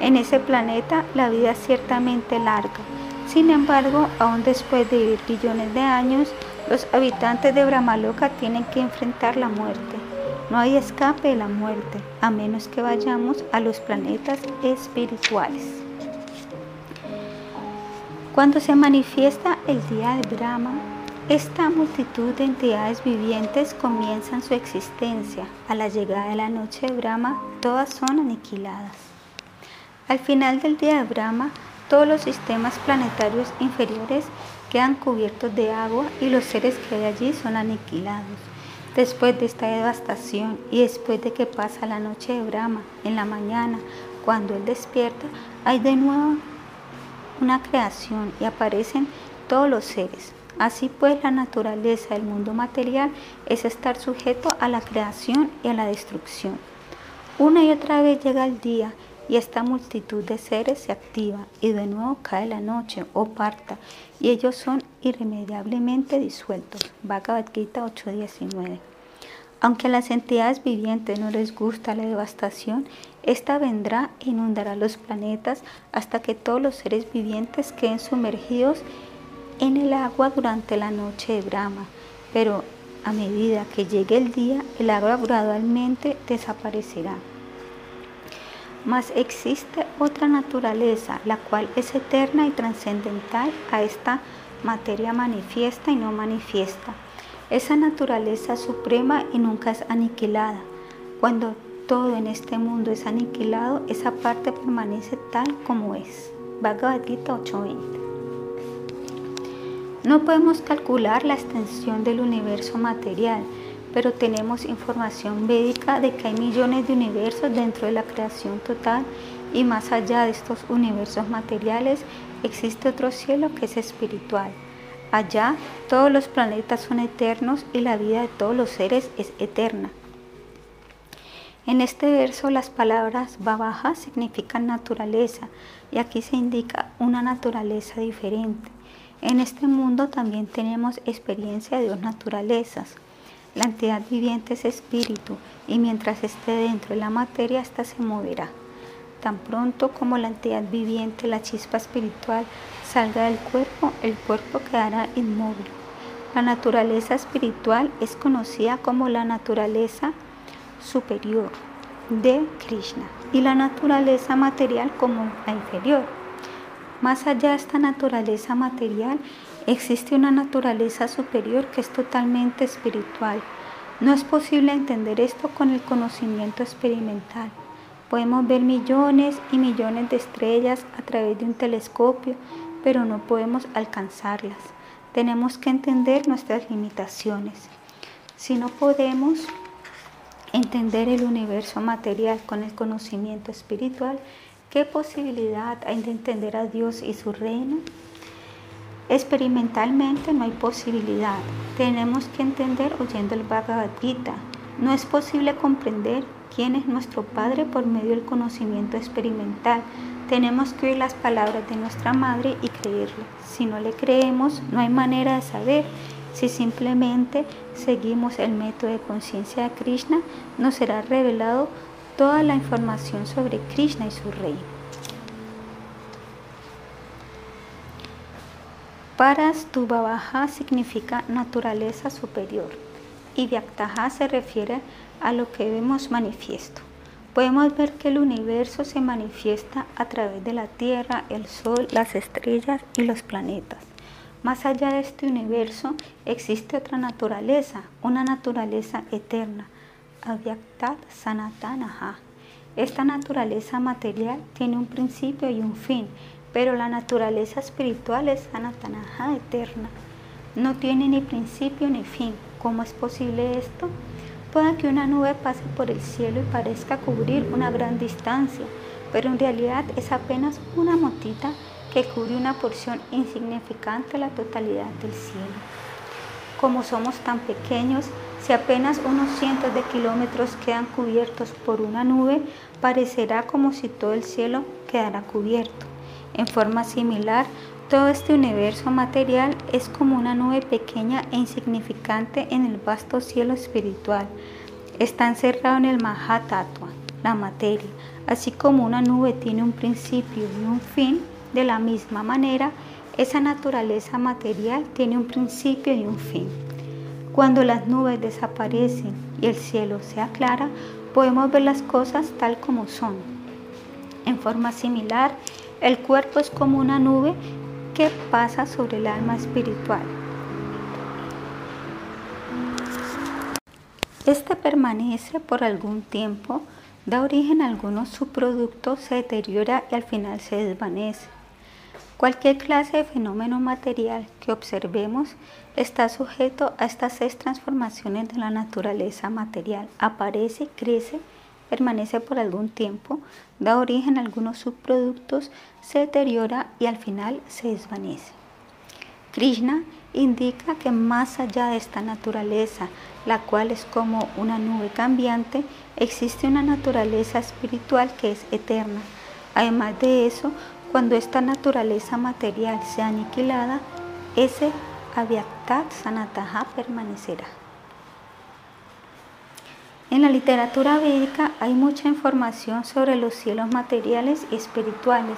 A: En ese planeta la vida es ciertamente larga. Sin embargo, aún después de vivir billones de años, los habitantes de Brahmaloka tienen que enfrentar la muerte. No hay escape de la muerte, a menos que vayamos a los planetas espirituales. Cuando se manifiesta el día de Brahma, esta multitud de entidades vivientes comienzan su existencia. A la llegada de la noche de Brahma, todas son aniquiladas. Al final del día de Brahma, todos los sistemas planetarios inferiores quedan cubiertos de agua y los seres que hay allí son aniquilados. Después de esta devastación y después de que pasa la noche de Brahma, en la mañana, cuando él despierta, hay de nuevo una creación y aparecen todos los seres. Así pues, la naturaleza del mundo material es estar sujeto a la creación y a la destrucción. Una y otra vez llega el día y esta multitud de seres se activa y de nuevo cae la noche o parta y ellos son irremediablemente disueltos. Bhagavad Gita 8.19. Aunque a las entidades vivientes no les gusta la devastación, esta vendrá e inundará los planetas hasta que todos los seres vivientes queden sumergidos en el agua durante la noche de Brahma. Pero a medida que llegue el día, el agua gradualmente desaparecerá. Mas existe otra naturaleza, la cual es eterna y trascendental a esta materia manifiesta y no manifiesta. Esa naturaleza suprema y nunca es aniquilada. Cuando todo en este mundo es aniquilado, esa parte permanece tal como es. Bhagavad Gita 8:20. No podemos calcular la extensión del universo material, pero tenemos información védica de que hay millones de universos dentro de la creación total y más allá de estos universos materiales existe otro cielo que es espiritual. Allá todos los planetas son eternos y la vida de todos los seres es eterna. En este verso las palabras babaja significan naturaleza y aquí se indica una naturaleza diferente. En este mundo también tenemos experiencia de dos naturalezas. La entidad viviente es espíritu y mientras esté dentro de la materia, ésta se moverá. Tan pronto como la entidad viviente, la chispa espiritual, salga del cuerpo, el cuerpo quedará inmóvil. La naturaleza espiritual es conocida como la naturaleza superior de Krishna y la naturaleza material como la inferior. Más allá de esta naturaleza material Existe una naturaleza superior que es totalmente espiritual. No es posible entender esto con el conocimiento experimental. Podemos ver millones y millones de estrellas a través de un telescopio, pero no podemos alcanzarlas. Tenemos que entender nuestras limitaciones. Si no podemos entender el universo material con el conocimiento espiritual, ¿qué posibilidad hay de entender a Dios y su reino? Experimentalmente no hay posibilidad. Tenemos que entender oyendo el Bhagavad Gita. No es posible comprender quién es nuestro Padre por medio del conocimiento experimental. Tenemos que oír las palabras de nuestra Madre y creerle. Si no le creemos, no hay manera de saber. Si simplemente seguimos el método de conciencia de Krishna, nos será revelado toda la información sobre Krishna y su reino. Parastubhavaha significa naturaleza superior y Vyaktaha se refiere a lo que vemos manifiesto. Podemos ver que el universo se manifiesta a través de la Tierra, el Sol, las estrellas y los planetas. más allá de este universo existe otra naturaleza, una naturaleza eterna, Avyaktat Sanatanaha. Esta naturaleza material tiene un principio y un fin, pero la naturaleza espiritual es Sanatanaha eterna. No tiene ni principio ni fin. ¿Cómo es posible esto? Puede que una nube pase por el cielo y parezca cubrir una gran distancia, pero en realidad es apenas una motita que cubre una porción insignificante de la totalidad del cielo. Como somos tan pequeños, si apenas unos cientos de kilómetros quedan cubiertos por una nube, parecerá como si todo el cielo quedara cubierto. En forma similar, todo este universo material es como una nube pequeña e insignificante en el vasto cielo espiritual. Está encerrado en el Mahatattva, la materia. Así como una nube tiene un principio y un fin, de la misma manera, esa naturaleza material tiene un principio y un fin. Cuando las nubes desaparecen y el cielo se aclara, podemos ver las cosas tal como son. En forma similar, el cuerpo es como una nube que pasa sobre el alma espiritual. Este permanece por algún tiempo, da origen a algunos subproductos, se deteriora y al final se desvanece. Cualquier clase de fenómeno material que observemos está sujeto a estas seis transformaciones de la naturaleza material. Aparece, crece, permanece por algún tiempo, da origen a algunos subproductos, se deteriora y al final se desvanece. Krishna indica que más allá de esta naturaleza, la cual es como una nube cambiante, existe una naturaleza espiritual que es eterna. Además de eso, cuando esta naturaleza material sea aniquilada, ese avyaktat sanataha permanecerá. En la literatura védica hay mucha información sobre los cielos materiales y espirituales.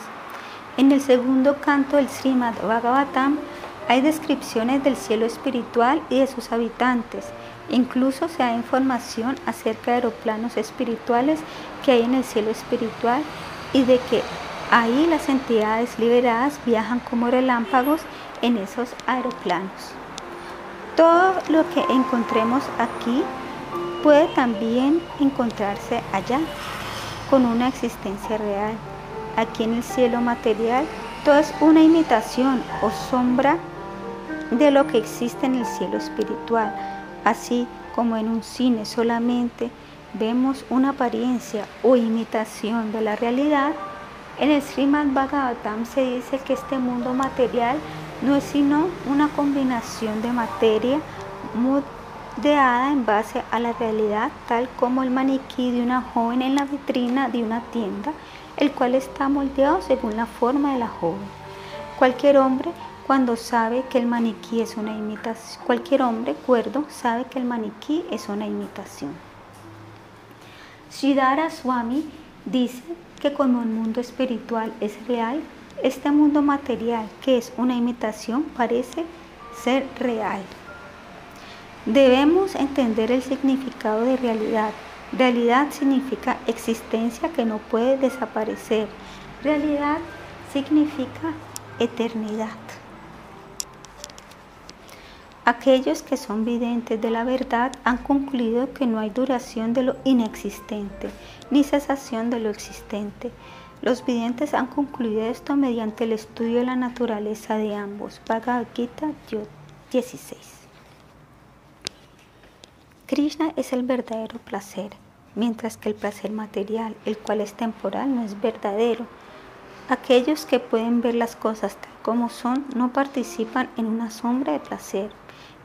A: En el segundo canto del Srimad Bhagavatam hay descripciones del cielo espiritual y de sus habitantes. Incluso se da información acerca de aeroplanos espirituales que hay en el cielo espiritual y de que ahí las entidades liberadas viajan como relámpagos en esos aeroplanos. Todo lo que encontremos aquí puede también encontrarse allá, con una existencia real. Aquí en el cielo material, todo es una imitación o sombra de lo que existe en el cielo espiritual, así como en un cine solamente vemos una apariencia o imitación de la realidad, en el Srimad Bhagavatam se dice que este mundo material no es sino una combinación de materia moldeada en base a la realidad, tal como el maniquí de una joven en la vitrina de una tienda, el cual está moldeado según la forma de la joven. Cualquier hombre cuando sabe que el maniquí es una imitación, cualquier hombre cuerdo sabe que el maniquí es una imitación. Sridhara Swami dice que como el mundo espiritual es real, este mundo material, que es una imitación, parece ser real. Debemos entender el significado de realidad. Realidad significa existencia que no puede desaparecer. Realidad significa eternidad. Aquellos que son videntes de la verdad han concluido que no hay duración de lo inexistente, ni cesación de lo existente. Los videntes han concluido esto mediante el estudio de la naturaleza de ambos. Bhagavad Gita 16. Krishna es el verdadero placer, mientras que el placer material, el cual es temporal, no es verdadero. Aquellos que pueden ver las cosas tal como son no participan en una sombra de placer.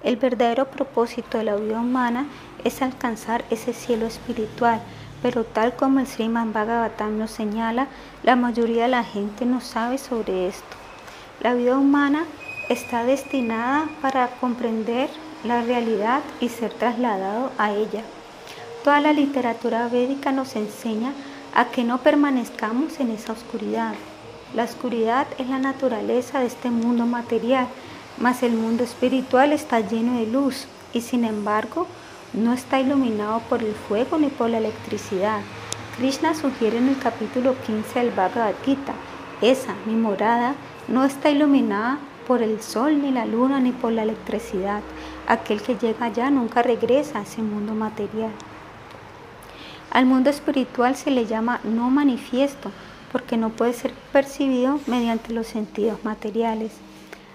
A: El verdadero propósito de la vida humana es alcanzar ese cielo espiritual, pero tal como el Sriman Bhagavatam nos señala, la mayoría de la gente no sabe sobre esto. La vida humana está destinada para comprender la realidad y ser trasladado a ella. Toda la literatura védica nos enseña a que no permanezcamos en esa oscuridad. La oscuridad es la naturaleza de este mundo material mas el mundo espiritual está lleno de luz y sin embargo no está iluminado por el fuego ni por la electricidad. Krishna sugiere en el capítulo 15 del Bhagavad Gita, esa, mi morada, no está iluminada por el sol, ni la luna, ni por la electricidad. Aquel que llega allá nunca regresa a ese mundo material. Al mundo espiritual se le llama no manifiesto, porque no puede ser percibido mediante los sentidos materiales.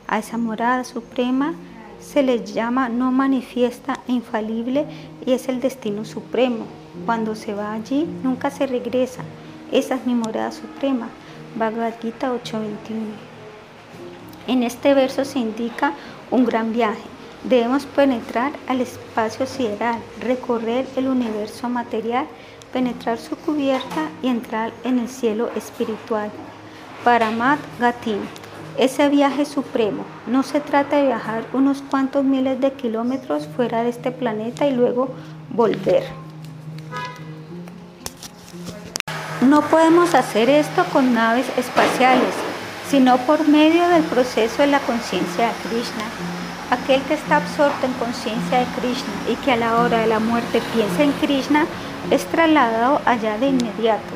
A: A esa morada suprema se le llama no manifiesta e infalible y es el destino supremo. Cuando se va allí, nunca se regresa. Esa es mi morada suprema. Bhagavad Gita 8:21. En este verso se indica un gran viaje. Debemos penetrar al espacio sideral, recorrer el universo material, penetrar su cubierta y entrar en el cielo espiritual. Paramat Gatim. Ese viaje supremo no se trata de viajar unos cuantos miles de kilómetros fuera de este planeta y luego volver. No podemos hacer esto con naves espaciales, sino por medio del proceso de la conciencia de Krishna. Aquel que está absorto en conciencia de Krishna y que a la hora de la muerte piensa en Krishna es trasladado allá de inmediato.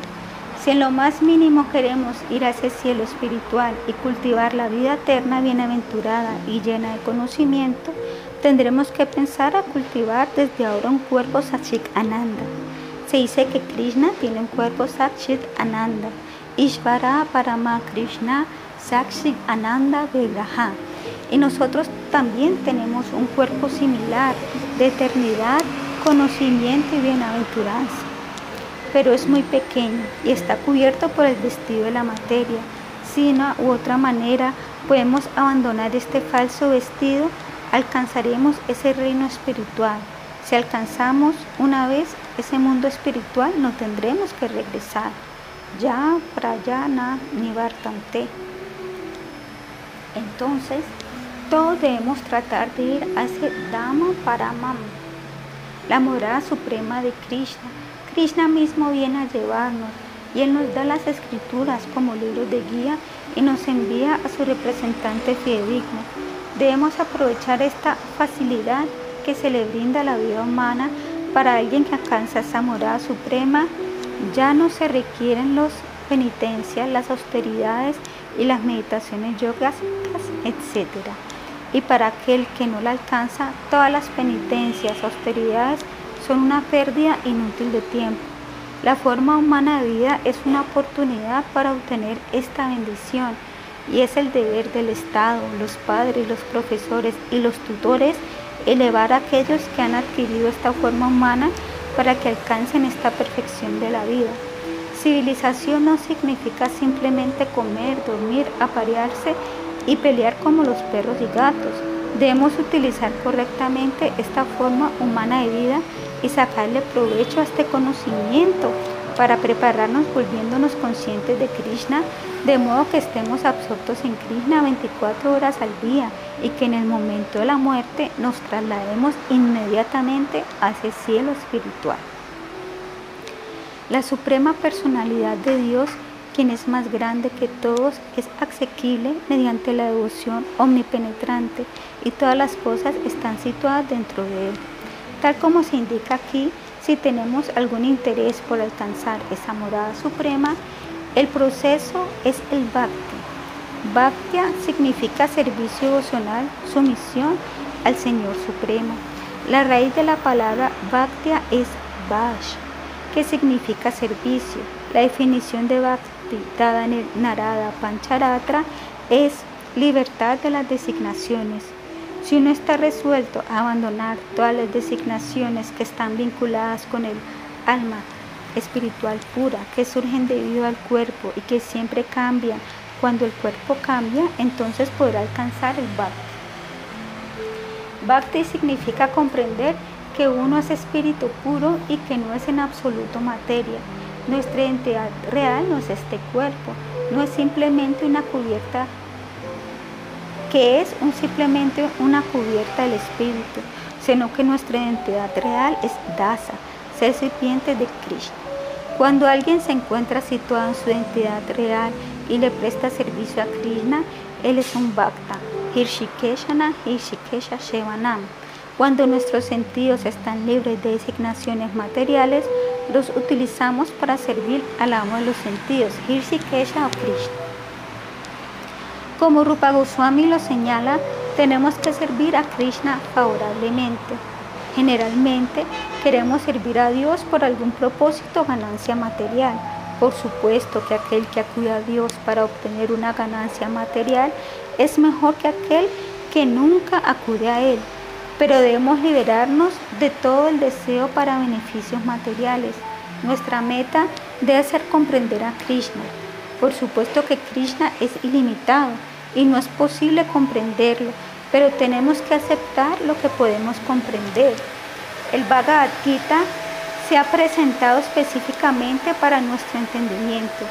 A: Si en lo más mínimo queremos ir a ese cielo espiritual y cultivar la vida eterna bienaventurada y llena de conocimiento, tendremos que pensar a cultivar desde ahora un cuerpo Sachik Ananda se dice que Krishna tiene un cuerpo Sakshit Ananda. Ishvara Parama Krishna Sakshit Ananda Vigraha. Y nosotros también tenemos un cuerpo similar de eternidad, conocimiento y bienaventuranza. Pero es muy pequeño y está cubierto por el vestido de la materia. Si una u otra manera podemos abandonar este falso vestido, alcanzaremos ese reino espiritual. Si alcanzamos una vez ese mundo espiritual no tendremos que regresar. Ya prayana nivartante. Entonces, todos debemos tratar de ir a ese Dhamma Paramam, la morada suprema de Krishna. Krishna mismo viene a llevarnos y Él nos da las escrituras como libros de guía y nos envía a su representante fidedigno. Debemos aprovechar esta facilidad que se le brinda a la vida humana para alguien que alcanza esa morada suprema, ya no se requieren las penitencias, las austeridades y las meditaciones yogas, etc. Y para aquel que no la alcanza, todas las penitencias, austeridades son una pérdida inútil de tiempo. La forma humana de vida es una oportunidad para obtener esta bendición y es el deber del Estado, los padres, los profesores y los tutores elevar a aquellos que han adquirido esta forma humana para que alcancen esta perfección de la vida. Civilización no significa simplemente comer, dormir, aparearse y pelear como los perros y gatos. Debemos utilizar correctamente esta forma humana de vida y sacarle provecho a este conocimiento para prepararnos volviéndonos conscientes de Krishna, de modo que estemos absortos en Krishna 24 horas al día y que en el momento de la muerte nos traslademos inmediatamente a ese cielo espiritual. La suprema personalidad de Dios, quien es más grande que todos, es asequible mediante la devoción omnipenetrante y todas las cosas están situadas dentro de él. Tal como se indica aquí, si tenemos algún interés por alcanzar esa morada suprema, el proceso es el bhakti. Bhaktya significa servicio devocional, sumisión al Señor Supremo. La raíz de la palabra bhaktya es vash, que significa servicio. La definición de bhakti dada en el Narada Pancharatra es libertad de las designaciones, si uno está resuelto a abandonar todas las designaciones que están vinculadas con el alma espiritual pura, que surgen debido al cuerpo y que siempre cambian, cuando el cuerpo cambia, entonces podrá alcanzar el bhakti. Bhakti significa comprender que uno es espíritu puro y que no es en absoluto materia. Nuestra identidad real no es este cuerpo, no es simplemente una cubierta que es simplemente una cubierta del espíritu, sino que nuestra identidad real es Dasa, ser sirviente de Krishna. Cuando alguien se encuentra situado en su identidad real y le presta servicio a Krishna, él es un Bhakta, Hirshikeshana, Hirshikesha Shevanam. Cuando nuestros sentidos están libres de designaciones materiales, los utilizamos para servir al amo de los sentidos, Hirshikesha o Krishna. Como Rupa Goswami lo señala, tenemos que servir a Krishna favorablemente. Generalmente queremos servir a Dios por algún propósito o ganancia material. Por supuesto que aquel que acude a Dios para obtener una ganancia material es mejor que aquel que nunca acude a Él, pero debemos liberarnos de todo el deseo para beneficios materiales. Nuestra meta debe ser comprender a Krishna. Por supuesto que Krishna es ilimitado y no es posible comprenderlo, pero tenemos que aceptar lo que podemos comprender. El Bhagavad Gita se ha presentado específicamente para nuestro entendimiento.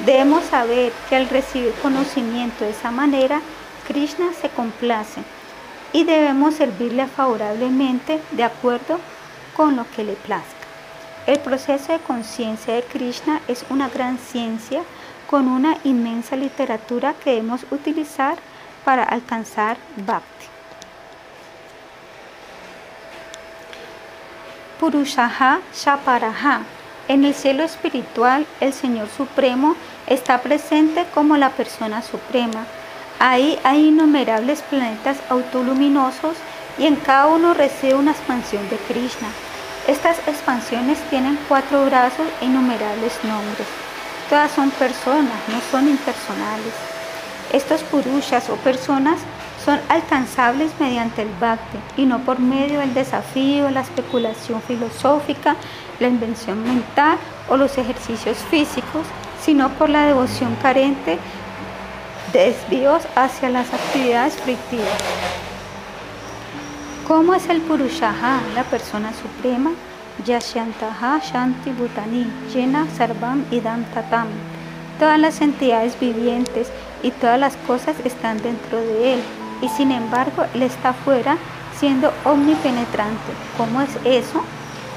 A: Debemos saber que al recibir conocimiento de esa manera, Krishna se complace y debemos servirle favorablemente de acuerdo con lo que le plazca. El proceso de conciencia de Krishna es una gran ciencia con una inmensa literatura que debemos utilizar para alcanzar Bhakti. Purushaha Shaparaha. En el cielo espiritual, el Señor Supremo está presente como la persona suprema. Ahí hay innumerables planetas autoluminosos y en cada uno reside una expansión de Krishna. Estas expansiones tienen cuatro brazos e innumerables nombres. Todas son personas, no son impersonales. Estos purushas o personas son alcanzables mediante el bhakti y no por medio del desafío, la especulación filosófica, la invención mental o los ejercicios físicos, sino por la devoción carente desvíos hacia las actividades frictivas. ¿Cómo es el Purushaha, la persona suprema? Yashyantaha Shanti Bhutani, Jena Sarvam Idam Tatam. Todas las entidades vivientes y todas las cosas están dentro de él, y sin embargo él está fuera siendo omnipenetrante. ¿Cómo es eso?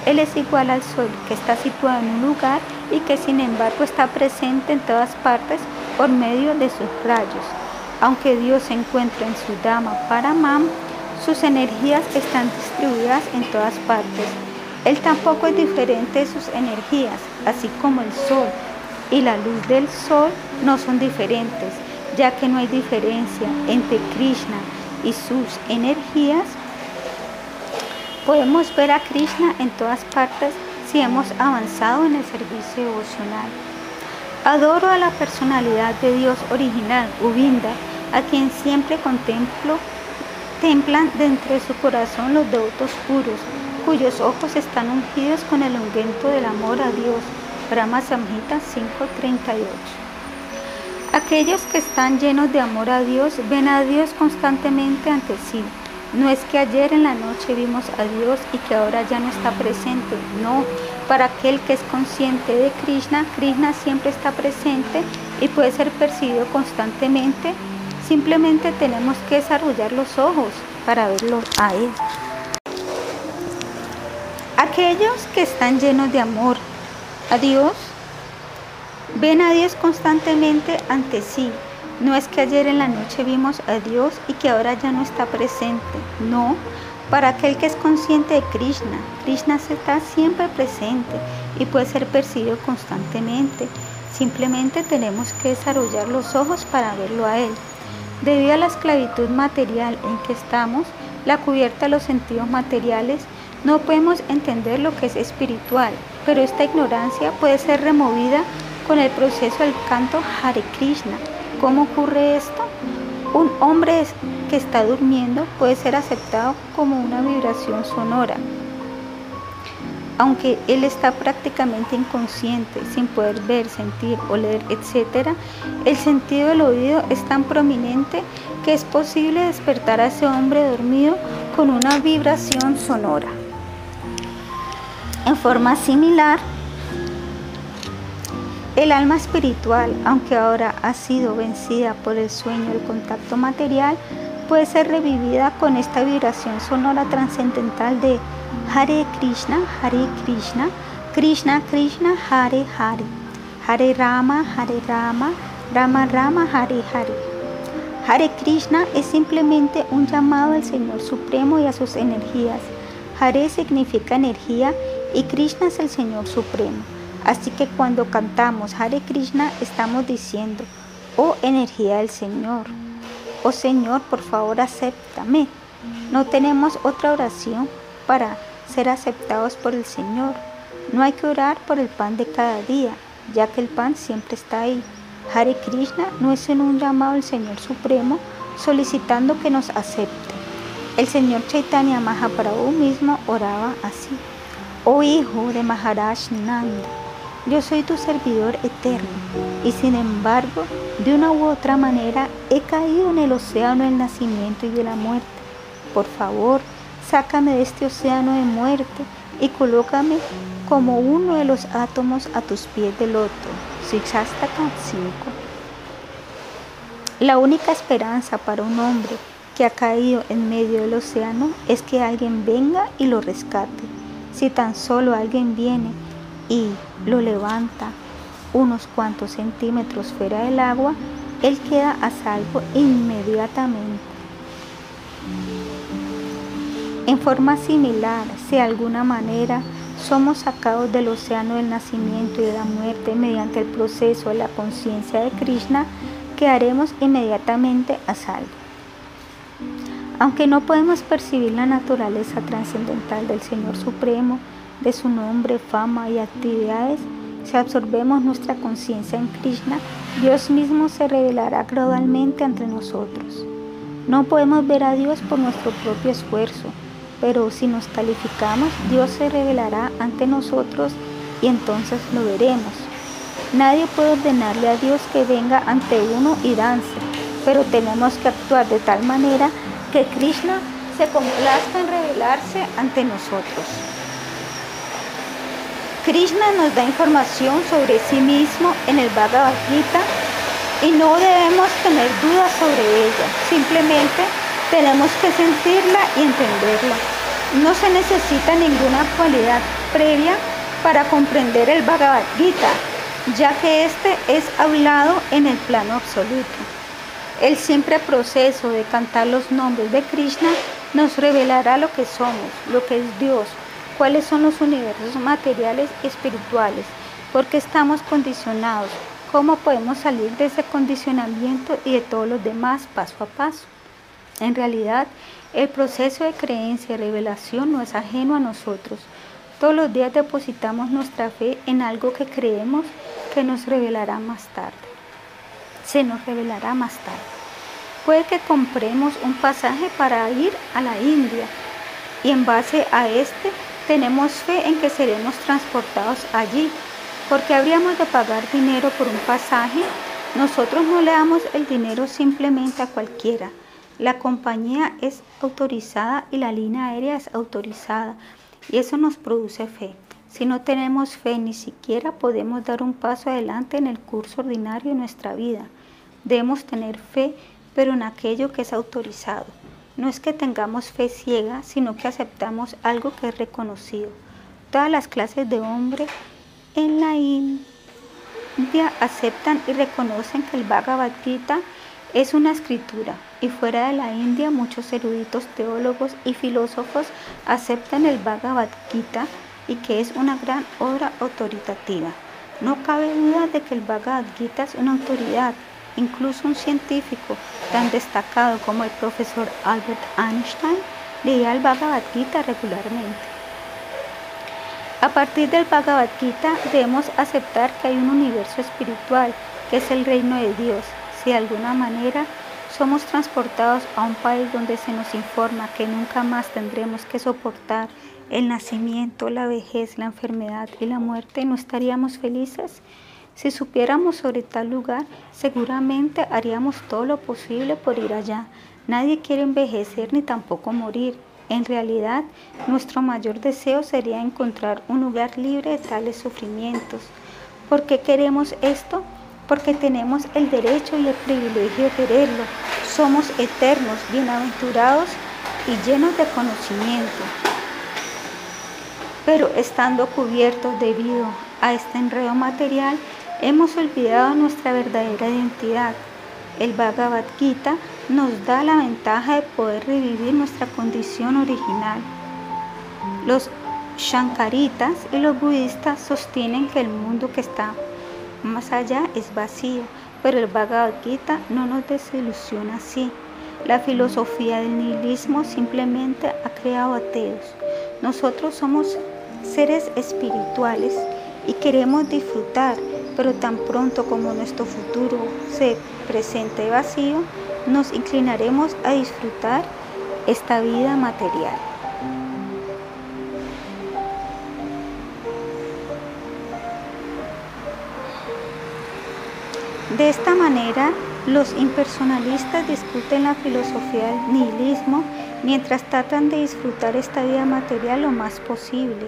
A: Él es igual al sol, que está situado en un lugar y que sin embargo está presente en todas partes por medio de sus rayos. Aunque Dios se encuentra en su Dama Paramam, sus energías están distribuidas en todas partes. Él tampoco es diferente de sus energías, así como el sol y la luz del sol no son diferentes, ya que no hay diferencia entre Krishna y sus energías. Podemos ver a Krishna en todas partes si hemos avanzado en el servicio devocional. Adoro a la personalidad de Dios original, Ubinda, a quien siempre contemplo templan dentro de su corazón los devotos puros, cuyos ojos están ungidos con el ungüento del amor a Dios. Brahma Samhita 5:38. Aquellos que están llenos de amor a Dios ven a Dios constantemente ante sí. No es que ayer en la noche vimos a Dios y que ahora ya no está presente. No, para aquel que es consciente de Krishna, Krishna siempre está presente y puede ser percibido constantemente Simplemente tenemos que desarrollar los ojos para verlo a Él. Aquellos que están llenos de amor a Dios, ven a Dios constantemente ante sí. No es que ayer en la noche vimos a Dios y que ahora ya no está presente. No, para aquel que es consciente de Krishna, Krishna está siempre presente y puede ser percibido constantemente. Simplemente tenemos que desarrollar los ojos para verlo a Él. Debido a la esclavitud material en que estamos, la cubierta de los sentidos materiales, no podemos entender lo que es espiritual, pero esta ignorancia puede ser removida con el proceso del canto Hare Krishna. ¿Cómo ocurre esto? Un hombre que está durmiendo puede ser aceptado como una vibración sonora aunque él está prácticamente inconsciente, sin poder ver, sentir, oler, etc., el sentido del oído es tan prominente que es posible despertar a ese hombre dormido con una vibración sonora. En forma similar, el alma espiritual, aunque ahora ha sido vencida por el sueño del contacto material, puede ser revivida con esta vibración sonora trascendental de Hare Krishna, Hare Krishna, Krishna Krishna, Hare Hare, Hare Rama, Hare Rama, Rama Rama, Hare Hare. Hare Krishna es simplemente un llamado al Señor Supremo y a sus energías. Hare significa energía y Krishna es el Señor Supremo. Así que cuando cantamos Hare Krishna estamos diciendo, oh energía del Señor, Oh Señor, por favor, acéptame. No tenemos otra oración para ser aceptados por el Señor. No hay que orar por el pan de cada día, ya que el pan siempre está ahí. Hare Krishna no es en un llamado al Señor Supremo solicitando que nos acepte. El Señor Chaitanya Mahaprabhu mismo oraba así. Oh hijo de Maharaj Nanda, yo soy tu servidor eterno y sin embargo, de una u otra manera he caído en el océano del nacimiento y de la muerte. Por favor, sácame de este océano de muerte y colócame como uno de los átomos a tus pies del loto. 5. La única esperanza para un hombre que ha caído en medio del océano es que alguien venga y lo rescate. Si tan solo alguien viene y lo levanta unos cuantos centímetros fuera del agua, él queda a salvo inmediatamente. En forma similar, si de alguna manera somos sacados del océano del nacimiento y de la muerte mediante el proceso de la conciencia de Krishna, quedaremos inmediatamente a salvo. Aunque no podemos percibir la naturaleza trascendental del Señor Supremo, de su nombre, fama y actividades, si absorbemos nuestra conciencia en Krishna, Dios mismo se revelará gradualmente entre nosotros. No podemos ver a Dios por nuestro propio esfuerzo, pero si nos calificamos, Dios se revelará ante nosotros y entonces lo veremos. Nadie puede ordenarle a Dios que venga ante uno y dance, pero tenemos que actuar de tal manera que Krishna se complazca en revelarse ante nosotros. Krishna nos da información sobre sí mismo en el Bhagavad Gita y no debemos tener dudas sobre ella, simplemente tenemos que sentirla y entenderla. No se necesita ninguna cualidad previa para comprender el Bhagavad Gita, ya que este es hablado en el plano absoluto. El simple proceso de cantar los nombres de Krishna nos revelará lo que somos, lo que es Dios, cuáles son los universos materiales y espirituales, por qué estamos condicionados, cómo podemos salir de ese condicionamiento y de todos los demás paso a paso. En realidad, el proceso de creencia y revelación no es ajeno a nosotros, todos los días depositamos nuestra fe en algo que creemos que nos revelará más tarde. Se nos revelará más tarde. Puede que compremos un pasaje para ir a la India y en base a este tenemos fe en que seremos transportados allí, porque habríamos de pagar dinero por un pasaje. Nosotros no le damos el dinero simplemente a cualquiera. La compañía es autorizada y la línea aérea es autorizada y eso nos produce fe. Si no tenemos fe, ni siquiera podemos dar un paso adelante en el curso ordinario de nuestra vida. Debemos tener fe, pero en aquello que es autorizado. No es que tengamos fe ciega, sino que aceptamos algo que es reconocido. Todas las clases de hombre en la India aceptan y reconocen que el Bhagavad Gita es una escritura y fuera de la India muchos eruditos teólogos y filósofos aceptan el Bhagavad Gita y que es una gran obra autoritativa. No cabe duda de que el Bhagavad Gita es una autoridad, incluso un científico tan destacado como el profesor Albert Einstein leía el Bhagavad Gita regularmente. A partir del Bhagavad Gita debemos aceptar que hay un universo espiritual, que es el reino de Dios, si de alguna manera somos transportados a un país donde se nos informa que nunca más tendremos que soportar el nacimiento, la vejez, la enfermedad y la muerte, ¿no estaríamos felices? Si supiéramos sobre tal lugar, seguramente haríamos todo lo posible por ir allá. Nadie quiere envejecer ni tampoco morir. En realidad, nuestro mayor deseo sería encontrar un lugar libre de tales sufrimientos. ¿Por qué queremos esto? porque tenemos el derecho y el privilegio de quererlo. Somos eternos, bienaventurados y llenos de conocimiento. Pero estando cubiertos debido a este enredo material, hemos olvidado nuestra verdadera identidad. El Bhagavad Gita nos da la ventaja de poder revivir nuestra condición original. Los Shankaritas y los budistas sostienen que el mundo que está más allá es vacío, pero el Bhagavad Gita no nos desilusiona así. La filosofía del nihilismo simplemente ha creado ateos. Nosotros somos seres espirituales y queremos disfrutar, pero tan pronto como nuestro futuro se presente vacío, nos inclinaremos a disfrutar esta vida material. De esta manera, los impersonalistas discuten la filosofía del nihilismo mientras tratan de disfrutar esta vida material lo más posible.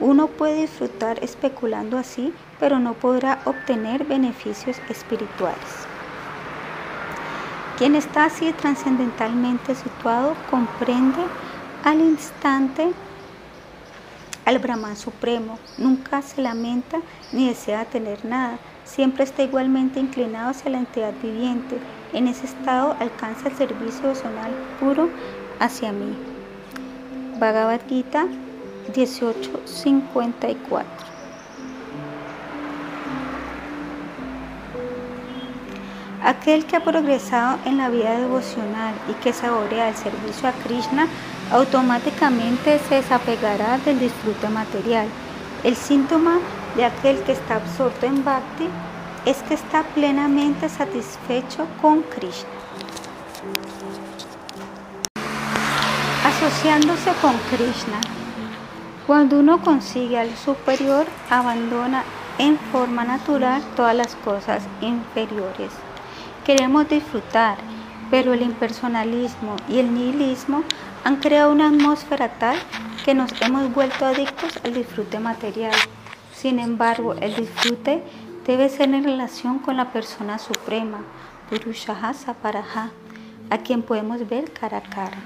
A: Uno puede disfrutar especulando así, pero no podrá obtener beneficios espirituales. Quien está así trascendentalmente situado comprende al instante al Brahman Supremo, nunca se lamenta ni desea tener nada, siempre está igualmente inclinado hacia la entidad viviente. En ese estado alcanza el servicio personal puro hacia mí. Bhagavad Gita 1854 Aquel que ha progresado en la vida devocional y que saborea el servicio a Krishna automáticamente se desapegará del disfrute material. El síntoma de aquel que está absorto en Bhakti es que está plenamente satisfecho con Krishna. Asociándose con Krishna, cuando uno consigue al superior, abandona en forma natural todas las cosas inferiores. Queremos disfrutar, pero el impersonalismo y el nihilismo han creado una atmósfera tal que nos hemos vuelto adictos al disfrute material. Sin embargo, el disfrute debe ser en relación con la persona suprema, Purushaha Saparaha, a quien podemos ver cara a cara.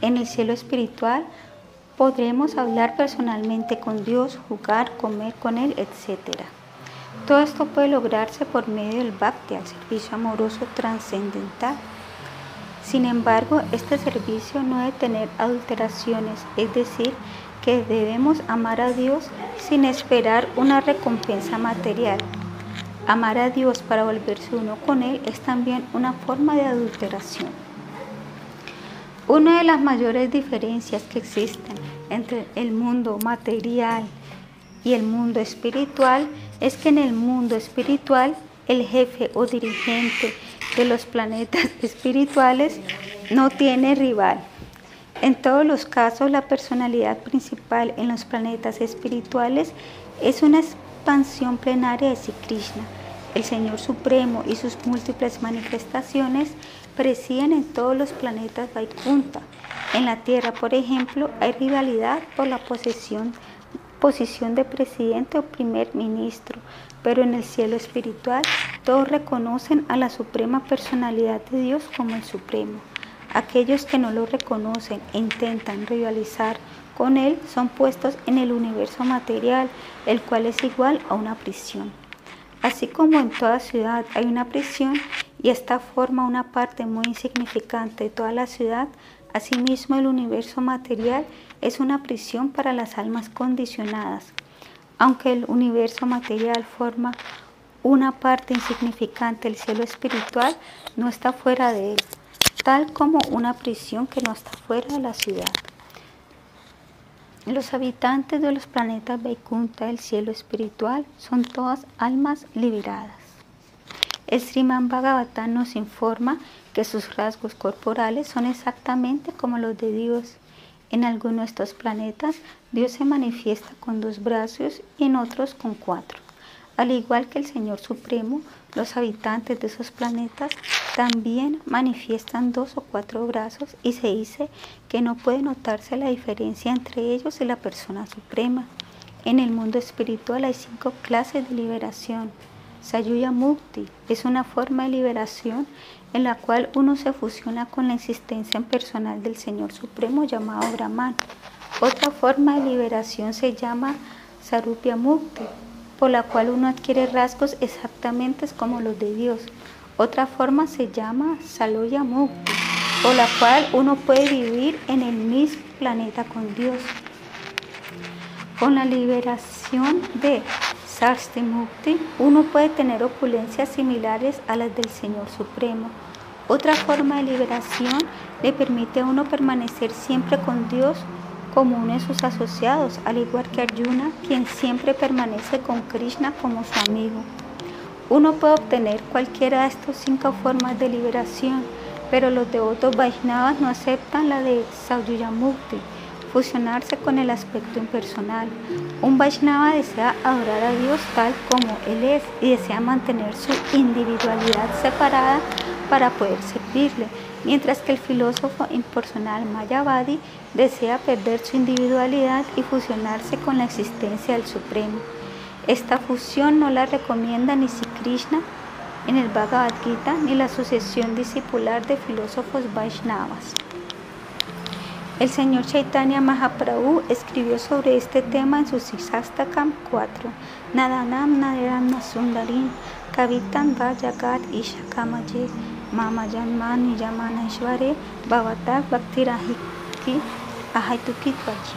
A: En el cielo espiritual podremos hablar personalmente con Dios, jugar, comer con Él, etc. Todo esto puede lograrse por medio del bhakti, el servicio amoroso trascendental. Sin embargo, este servicio no debe tener adulteraciones, es decir, que debemos amar a Dios sin esperar una recompensa material. Amar a Dios para volverse uno con Él es también una forma de adulteración. Una de las mayores diferencias que existen entre el mundo material y el mundo espiritual es que en el mundo espiritual el jefe o dirigente de los planetas espirituales no tiene rival. En todos los casos, la personalidad principal en los planetas espirituales es una expansión plenaria de Sri Krishna. El Señor Supremo y sus múltiples manifestaciones presiden en todos los planetas Vaikunta. En la Tierra, por ejemplo, hay rivalidad por la posesión posición de presidente o primer ministro, pero en el cielo espiritual todos reconocen a la suprema personalidad de Dios como el supremo. Aquellos que no lo reconocen e intentan rivalizar con él son puestos en el universo material, el cual es igual a una prisión. Así como en toda ciudad hay una prisión y esta forma una parte muy insignificante de toda la ciudad, asimismo el universo material es una prisión para las almas condicionadas. Aunque el universo material forma una parte insignificante del cielo espiritual, no está fuera de él, tal como una prisión que no está fuera de la ciudad. Los habitantes de los planetas Vaikunta del cielo espiritual son todas almas liberadas. El Sriman Bhagavatam nos informa que sus rasgos corporales son exactamente como los de Dios en algunos de estos planetas, Dios se manifiesta con dos brazos y en otros con cuatro. Al igual que el Señor Supremo, los habitantes de esos planetas también manifiestan dos o cuatro brazos y se dice que no puede notarse la diferencia entre ellos y la persona suprema. En el mundo espiritual hay cinco clases de liberación. Sayuya Mukti es una forma de liberación en la cual uno se fusiona con la existencia personal del Señor Supremo llamado Brahman. Otra forma de liberación se llama Sarupya Mukti, por la cual uno adquiere rasgos exactamente como los de Dios. Otra forma se llama Saloya Mukti, por la cual uno puede vivir en el mismo planeta con Dios. Con la liberación de Sarsti Mukti, uno puede tener opulencias similares a las del Señor Supremo. Otra forma de liberación le permite a uno permanecer siempre con Dios como uno de sus asociados, al igual que Arjuna, quien siempre permanece con Krishna como su amigo. Uno puede obtener cualquiera de estas cinco formas de liberación, pero los devotos Vaishnavas no aceptan la de Sauyamukti, fusionarse con el aspecto impersonal. Un Vaishnava desea adorar a Dios tal como Él es y desea mantener su individualidad separada para poder servirle, mientras que el filósofo impersonal Mayavadi desea perder su individualidad y fusionarse con la existencia del Supremo. Esta fusión no la recomienda ni si Krishna en el Bhagavad Gita ni la Asociación Discipular de Filósofos Vaishnavas. El señor Chaitanya Mahaprabhu escribió sobre este tema en su Sisastakam 4. Nadanam Naderam Nasundarim Kavitan Vajagat Ishakamaye Mama Janmani Yamana Ishvare Bhavatak Bhaktirahiki Ahaitukitvaji.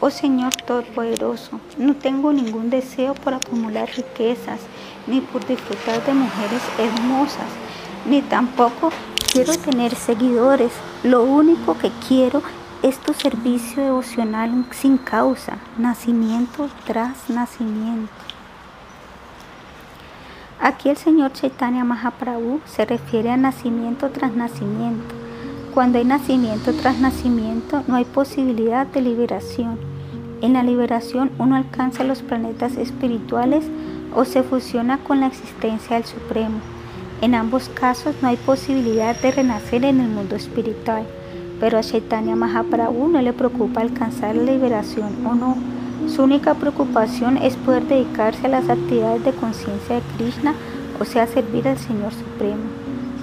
A: Oh Señor Todopoderoso, no tengo ningún deseo por acumular riquezas, ni por disfrutar de mujeres hermosas, ni tampoco quiero tener seguidores. Lo único que quiero es tu servicio devocional sin causa, nacimiento tras nacimiento. Aquí el Señor Chaitanya Mahaprabhu se refiere a nacimiento tras nacimiento. Cuando hay nacimiento tras nacimiento, no hay posibilidad de liberación. En la liberación uno alcanza los planetas espirituales o se fusiona con la existencia del Supremo. En ambos casos no hay posibilidad de renacer en el mundo espiritual, pero a Chaitanya Mahaprabhu no le preocupa alcanzar la liberación o no. Su única preocupación es poder dedicarse a las actividades de conciencia de Krishna, o sea, servir al Señor Supremo.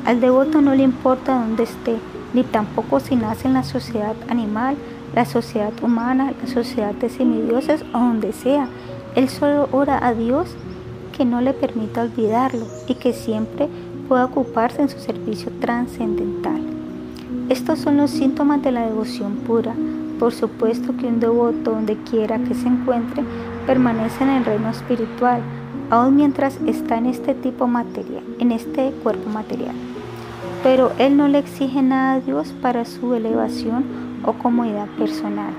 A: Al devoto no le importa dónde esté, ni tampoco si nace en la sociedad animal, la sociedad humana, la sociedad de semidioses o donde sea. Él solo ora a Dios que no le permita olvidarlo y que siempre pueda ocuparse en su servicio trascendental. Estos son los síntomas de la devoción pura. Por supuesto que un devoto, donde quiera que se encuentre, permanece en el reino espiritual, aun mientras está en este tipo material, en este cuerpo material. Pero él no le exige nada a Dios para su elevación o comodidad personal.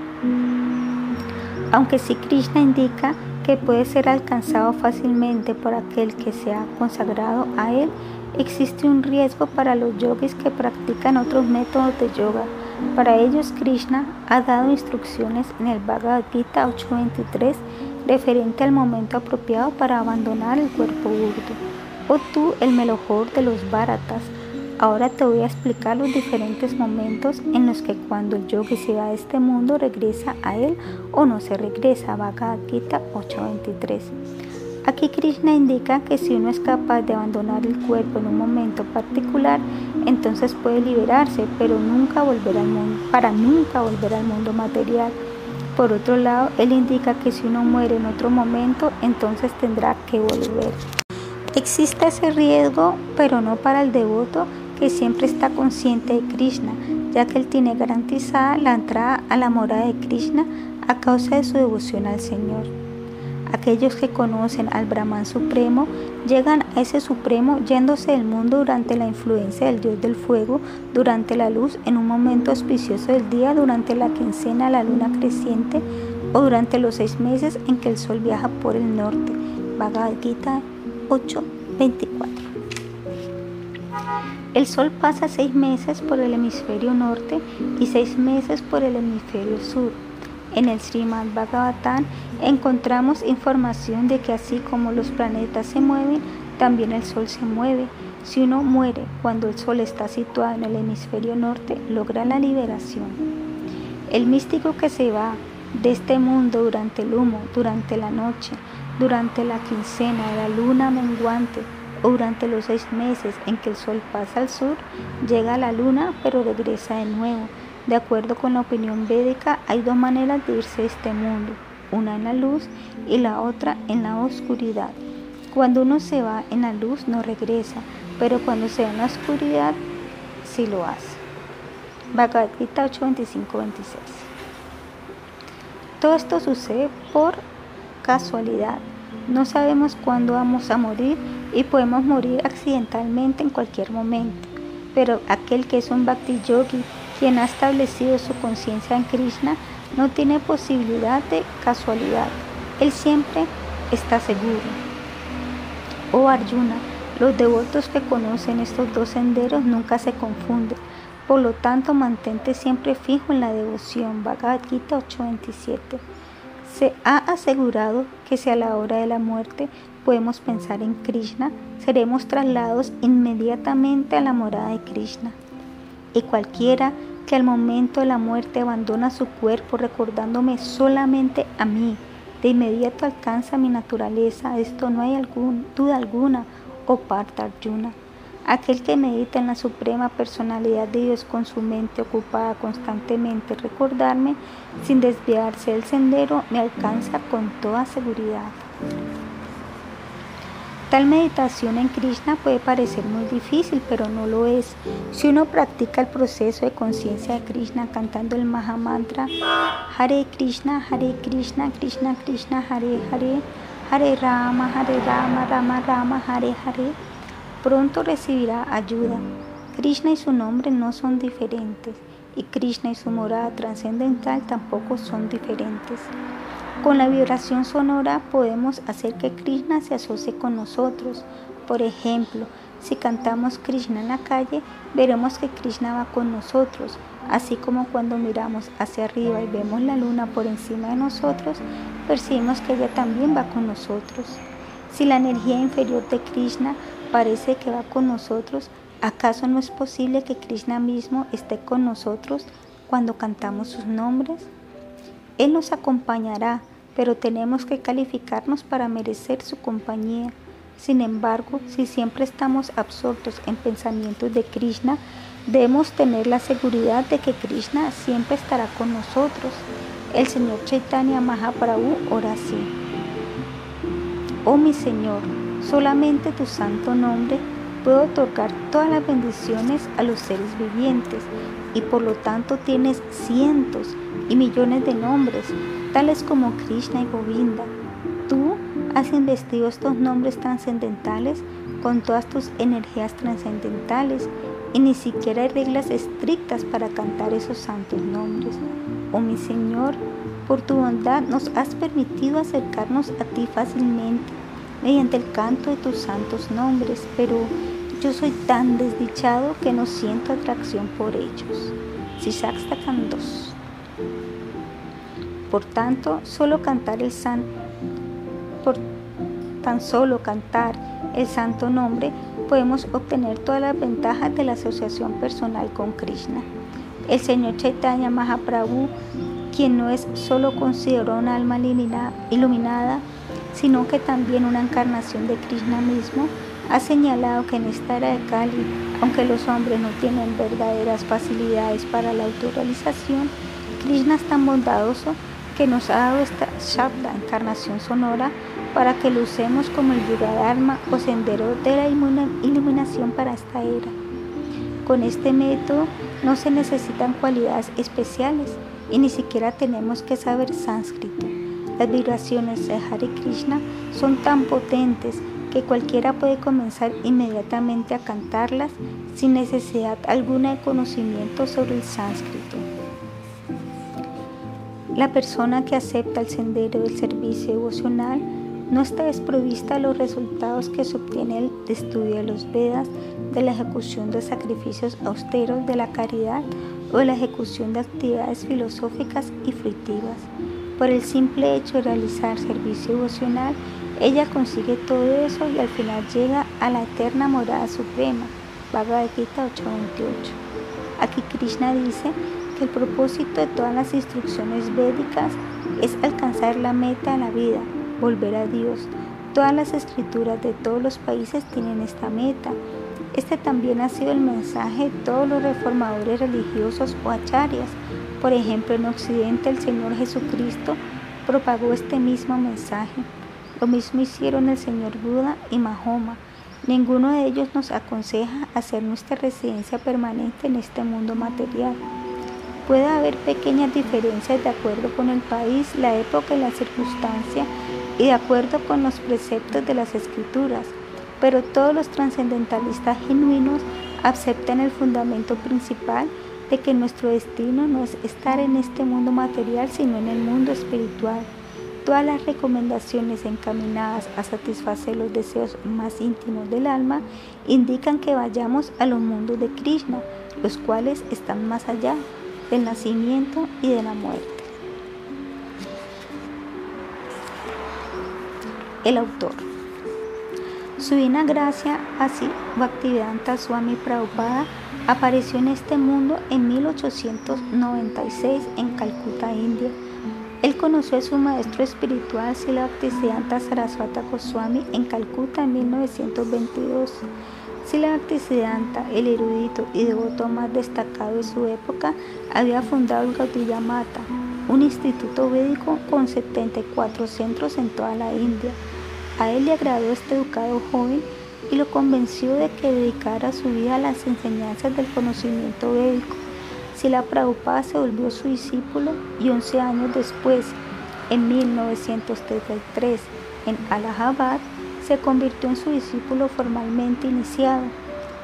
A: Aunque si Krishna indica que puede ser alcanzado fácilmente por aquel que se ha consagrado a él, existe un riesgo para los yogis que practican otros métodos de yoga. Para ellos Krishna ha dado instrucciones en el Bhagavad Gita 8.23 referente al momento apropiado para abandonar el cuerpo burdo. O tú, el mejor de los Bharatas, Ahora te voy a explicar los diferentes momentos en los que cuando el yogi se va de este mundo regresa a él o no se regresa. Bhagavad Gita 8.23. Aquí Krishna indica que si uno es capaz de abandonar el cuerpo en un momento particular, entonces puede liberarse, pero nunca volver al mundo, para nunca volver al mundo material. Por otro lado, él indica que si uno muere en otro momento, entonces tendrá que volver. Existe ese riesgo, pero no para el devoto, que siempre está consciente de Krishna, ya que él tiene garantizada la entrada a la morada de Krishna a causa de su devoción al Señor. Aquellos que conocen al Brahman Supremo llegan a ese Supremo yéndose del mundo durante la influencia del Dios del Fuego, durante la luz, en un momento auspicioso del día, durante la quincena, la luna creciente o durante los seis meses en que el sol viaja por el norte. Bhagavad Gita 8:24 el Sol pasa seis meses por el hemisferio norte y seis meses por el hemisferio sur. En el Srimad Bhagavatam encontramos información de que así como los planetas se mueven, también el Sol se mueve. Si uno muere cuando el Sol está situado en el hemisferio norte, logra la liberación. El místico que se va de este mundo durante el humo, durante la noche, durante la quincena de la luna menguante, durante los seis meses en que el Sol pasa al sur, llega a la Luna pero regresa de nuevo. De acuerdo con la opinión védica, hay dos maneras de irse de este mundo, una en la luz y la otra en la oscuridad. Cuando uno se va en la luz no regresa, pero cuando se va en la oscuridad sí lo hace. Bhagavad Gita 8.25-26 Todo esto sucede por casualidad. No sabemos cuándo vamos a morir y podemos morir accidentalmente en cualquier momento. pero aquel que es un bhakti yogi, quien ha establecido su conciencia en Krishna, no tiene posibilidad de casualidad. Él siempre está seguro. Oh Arjuna, los devotos que conocen estos dos senderos nunca se confunden. Por lo tanto, mantente siempre fijo en la devoción. Bhagavad Gita 8:27. Se ha asegurado que si a la hora de la muerte podemos pensar en Krishna, seremos trasladados inmediatamente a la morada de Krishna. Y cualquiera que al momento de la muerte abandona su cuerpo recordándome solamente a mí, de inmediato alcanza mi naturaleza. Esto no hay duda alguna, oh Parta Arjuna. Aquel que medita en la suprema personalidad de Dios con su mente ocupada constantemente recordarme sin desviarse del sendero me alcanza con toda seguridad. Tal meditación en Krishna puede parecer muy difícil, pero no lo es. Si uno practica el proceso de conciencia de Krishna cantando el Mahamantra Hare Krishna, Hare Krishna, Krishna Krishna, Hare Hare, Hare Rama, Hare Rama, Rama Rama, Hare Hare, pronto recibirá ayuda. Krishna y su nombre no son diferentes, y Krishna y su morada trascendental tampoco son diferentes. Con la vibración sonora podemos hacer que Krishna se asocie con nosotros. Por ejemplo, si cantamos Krishna en la calle, veremos que Krishna va con nosotros, así como cuando miramos hacia arriba y vemos la luna por encima de nosotros, percibimos que ella también va con nosotros. Si la energía inferior de Krishna parece que va con nosotros, ¿acaso no es posible que Krishna mismo esté con nosotros cuando cantamos sus nombres? Él nos acompañará, pero tenemos que calificarnos para merecer su compañía. Sin embargo, si siempre estamos absortos en pensamientos de Krishna, debemos tener la seguridad de que Krishna siempre estará con nosotros. El Señor Chaitanya Mahaprabhu ora así. Oh mi Señor, solamente tu santo nombre puede otorgar todas las bendiciones a los seres vivientes y por lo tanto tienes cientos y millones de nombres, tales como Krishna y Govinda. Tú has investido estos nombres trascendentales con todas tus energías trascendentales y ni siquiera hay reglas estrictas para cantar esos santos nombres. Oh mi Señor, por tu bondad nos has permitido acercarnos a ti fácilmente mediante el canto de tus santos nombres, pero yo soy tan desdichado que no siento atracción por ellos. Sisakstakam 2. Por tanto, solo cantar el san, por tan solo cantar el santo nombre, podemos obtener todas las ventajas de la asociación personal con Krishna. El Señor Chaitanya Mahaprabhu, quien no es solo considerado una alma iluminada, sino que también una encarnación de Krishna mismo, ha señalado que en esta era de Kali, aunque los hombres no tienen verdaderas facilidades para la autorrealización, Krishna es tan bondadoso que nos ha dado esta Shabda, encarnación sonora, para que lo usemos como el Yugadharma o sendero de la iluminación para esta era. Con este método no se necesitan cualidades especiales y ni siquiera tenemos que saber sánscrito. Las vibraciones de Hare Krishna son tan potentes que cualquiera puede comenzar inmediatamente a cantarlas sin necesidad alguna de conocimiento sobre el sánscrito. La persona que acepta el sendero del servicio devocional no está desprovista de los resultados que se obtiene el estudio de los Vedas, de la ejecución de sacrificios austeros, de la caridad o de la ejecución de actividades filosóficas y fruitivas. Por el simple hecho de realizar servicio devocional, ella consigue todo eso y al final llega a la eterna morada suprema. Bhagavad Gita 8:28. Aquí Krishna dice el propósito de todas las instrucciones védicas es alcanzar la meta de la vida, volver a Dios. Todas las escrituras de todos los países tienen esta meta. Este también ha sido el mensaje de todos los reformadores religiosos o acharyas. Por ejemplo, en Occidente el Señor Jesucristo propagó este mismo mensaje. Lo mismo hicieron el señor Buda y Mahoma. Ninguno de ellos nos aconseja hacer nuestra residencia permanente en este mundo material. Puede haber pequeñas diferencias de acuerdo con el país, la época y la circunstancia y de acuerdo con los preceptos de las escrituras, pero todos los trascendentalistas genuinos aceptan el fundamento principal de que nuestro destino no es estar en este mundo material, sino en el mundo espiritual. Todas las recomendaciones encaminadas a satisfacer los deseos más íntimos del alma indican que vayamos a los mundos de Krishna, los cuales están más allá del nacimiento y de la muerte. El autor. Su divina gracia, así Bhaktivedanta Swami Prabhupada, apareció en este mundo en 1896 en Calcuta, India. Él conoció a su maestro espiritual Sila Bhaktisiddhanta Saraswata Goswami en Calcuta en 1922. Sila Bhaktisiddhanta, el erudito y devoto más destacado de su época, había fundado el Gaudiya Mata, un instituto védico con 74 centros en toda la India. A él le agradó este educado joven y lo convenció de que dedicara su vida a las enseñanzas del conocimiento védico. Sila Prabhupada se volvió su discípulo y 11 años después, en 1933, en Allahabad, se convirtió en su discípulo formalmente iniciado.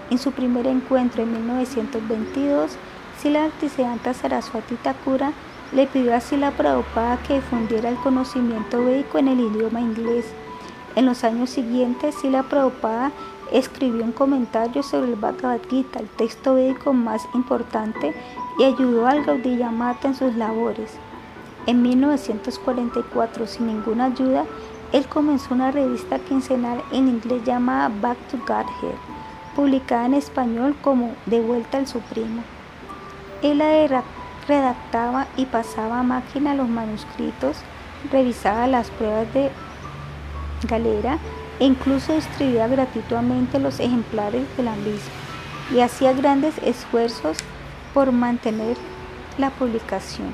A: En su primer encuentro en 1922, Sila Bhaktisiddhanta Saraswati Thakura le pidió a Sila Prabhupada que difundiera el conocimiento védico en el idioma inglés. En los años siguientes, Sila Prabhupada escribió un comentario sobre el Bhagavad Gita, el texto védico más importante, y ayudó al Gaudiya Mata en sus labores. En 1944, sin ninguna ayuda, él comenzó una revista quincenal en inglés llamada Back to Godhead, publicada en español como De vuelta al Supremo. Él redactaba y pasaba a máquina los manuscritos, revisaba las pruebas de galera e incluso distribuía gratuitamente los ejemplares de la misma y hacía grandes esfuerzos por mantener la publicación.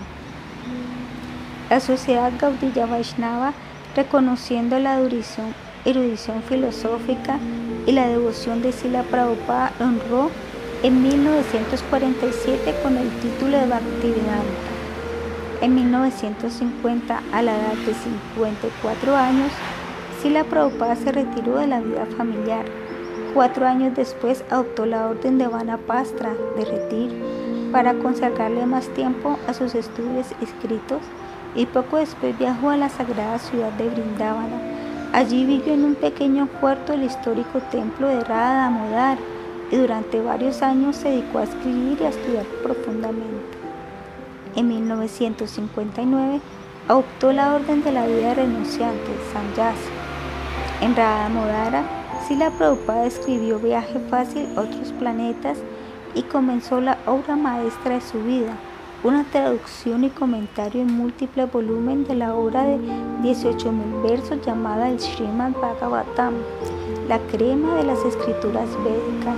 A: La sociedad Gaudiya Vaishnava, reconociendo la erudición, filosófica y la devoción de Sila Prabhupada, honró en 1947 con el título de Bhaktivedanta. En 1950, a la edad de 54 años, Sila Prabhupada se retiró de la vida familiar. Cuatro años después adoptó la orden de Vanapastra de retiro para consagrarle más tiempo a sus estudios escritos y poco después viajó a la sagrada ciudad de Brindavana. Allí vivió en un pequeño cuarto el histórico templo de Radha Damodar y durante varios años se dedicó a escribir y a estudiar profundamente. En 1959 adoptó la orden de la vida renunciante, Sanyasi, en Radha Modara, Sila Prabhupada escribió Viaje Fácil a otros planetas y comenzó la obra maestra de su vida, una traducción y comentario en múltiples volúmenes de la obra de 18.000 versos llamada el Srimad Bhagavatam, la crema de las escrituras védicas.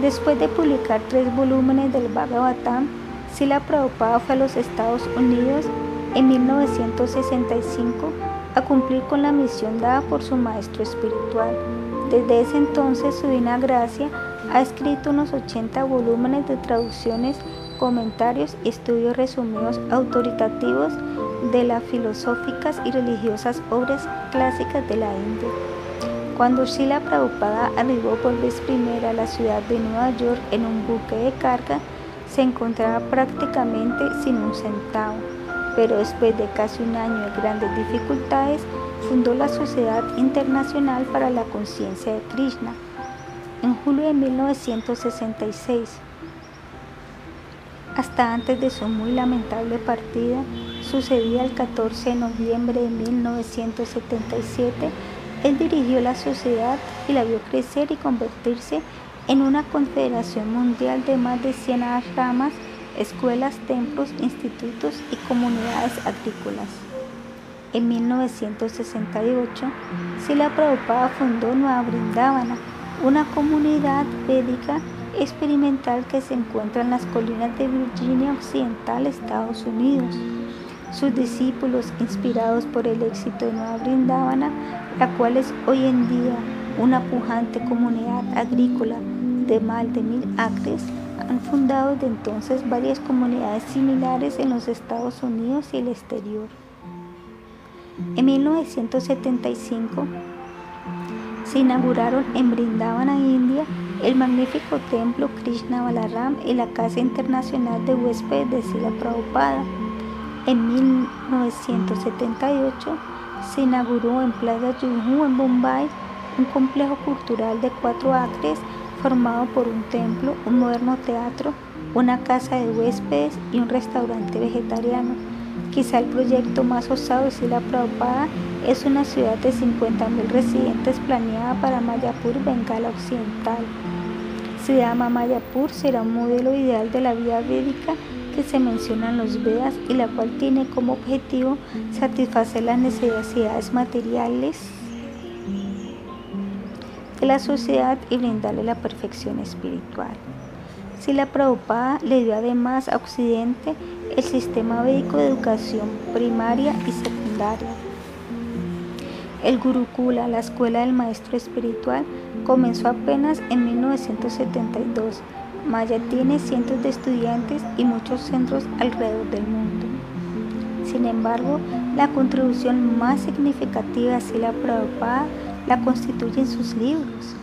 A: Después de publicar tres volúmenes del Bhagavatam, Sila Prabhupada fue a los Estados Unidos en 1965 a cumplir con la misión dada por su maestro espiritual. Desde ese entonces su divina gracia ha escrito unos 80 volúmenes de traducciones, comentarios y estudios resumidos autoritativos de las filosóficas y religiosas obras clásicas de la India. Cuando Srila Prabhupada arribó por vez primera a la ciudad de Nueva York en un buque de carga, se encontraba prácticamente sin un centavo pero después de casi un año de grandes dificultades, fundó la Sociedad Internacional para la Conciencia de Krishna en julio de 1966. Hasta antes de su muy lamentable partida, sucedía el 14 de noviembre de 1977, él dirigió la sociedad y la vio crecer y convertirse en una confederación mundial de más de 100 ramas escuelas, templos, institutos y comunidades agrícolas. En 1968, Sila Prabhupada fundó Nueva Brindavana, una comunidad védica experimental que se encuentra en las colinas de Virginia Occidental, Estados Unidos. Sus discípulos, inspirados por el éxito de Nueva Brindavana, la cual es hoy en día una pujante comunidad agrícola de más de mil acres, han fundado desde entonces varias comunidades similares en los Estados Unidos y el exterior. En 1975 se inauguraron en Brindavana, India, el magnífico templo Krishna Balaram y la Casa Internacional de Huéspedes de Sila Prabhupada. En 1978 se inauguró en Plaza Juhu en Bombay un complejo cultural de cuatro acres formado por un templo, un moderno teatro, una casa de huéspedes y un restaurante vegetariano. Quizá el proyecto más osado de Sila Prabhupada es una ciudad de 50.000 residentes planeada para Mayapur, Bengala Occidental. Se llama Mayapur será un modelo ideal de la vida védica que se menciona en los Vedas y la cual tiene como objetivo satisfacer las necesidades materiales de la sociedad y brindarle la perfección espiritual. Si la Prabhupada le dio además a Occidente el sistema védico de educación primaria y secundaria. El Gurukula, la escuela del maestro espiritual, comenzó apenas en 1972. Maya tiene cientos de estudiantes y muchos centros alrededor del mundo. Sin embargo, la contribución más significativa de la Prabhupada la constituyen sus libros.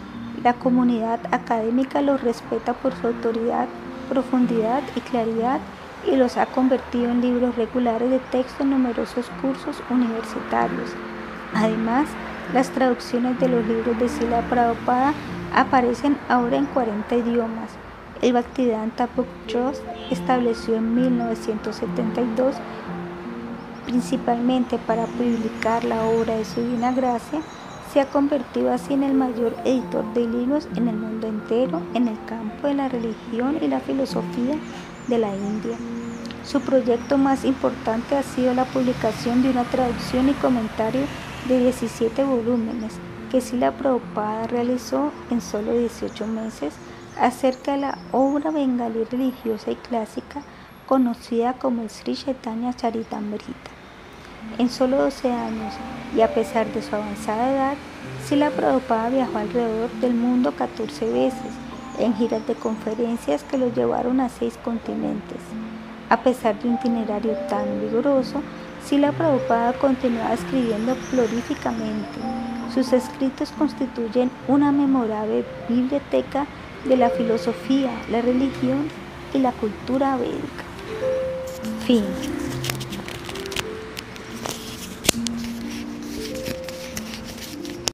A: La comunidad académica los respeta por su autoridad, profundidad y claridad y los ha convertido en libros regulares de texto en numerosos cursos universitarios. Además, las traducciones de los libros de Sila Prabhupada aparecen ahora en 40 idiomas. El Bhaktivedanta Book Trust estableció en 1972 principalmente para publicar la obra de su Divina Gracia se ha convertido así en el mayor editor de libros en el mundo entero en el campo de la religión y la filosofía de la India. Su proyecto más importante ha sido la publicación de una traducción y comentario de 17 volúmenes que Sila Prabhupada realizó en solo 18 meses acerca de la obra bengalí religiosa y clásica conocida como Sri Chaitanya Charitamrita. En solo 12 años y a pesar de su avanzada edad, Sila Prabhupada viajó alrededor del mundo 14 veces en giras de conferencias que lo llevaron a seis continentes. A pesar de un itinerario tan vigoroso, Sila Prabhupada continuaba escribiendo prolíficamente. Sus escritos constituyen una memorable biblioteca de la filosofía, la religión y la cultura védica. Fin.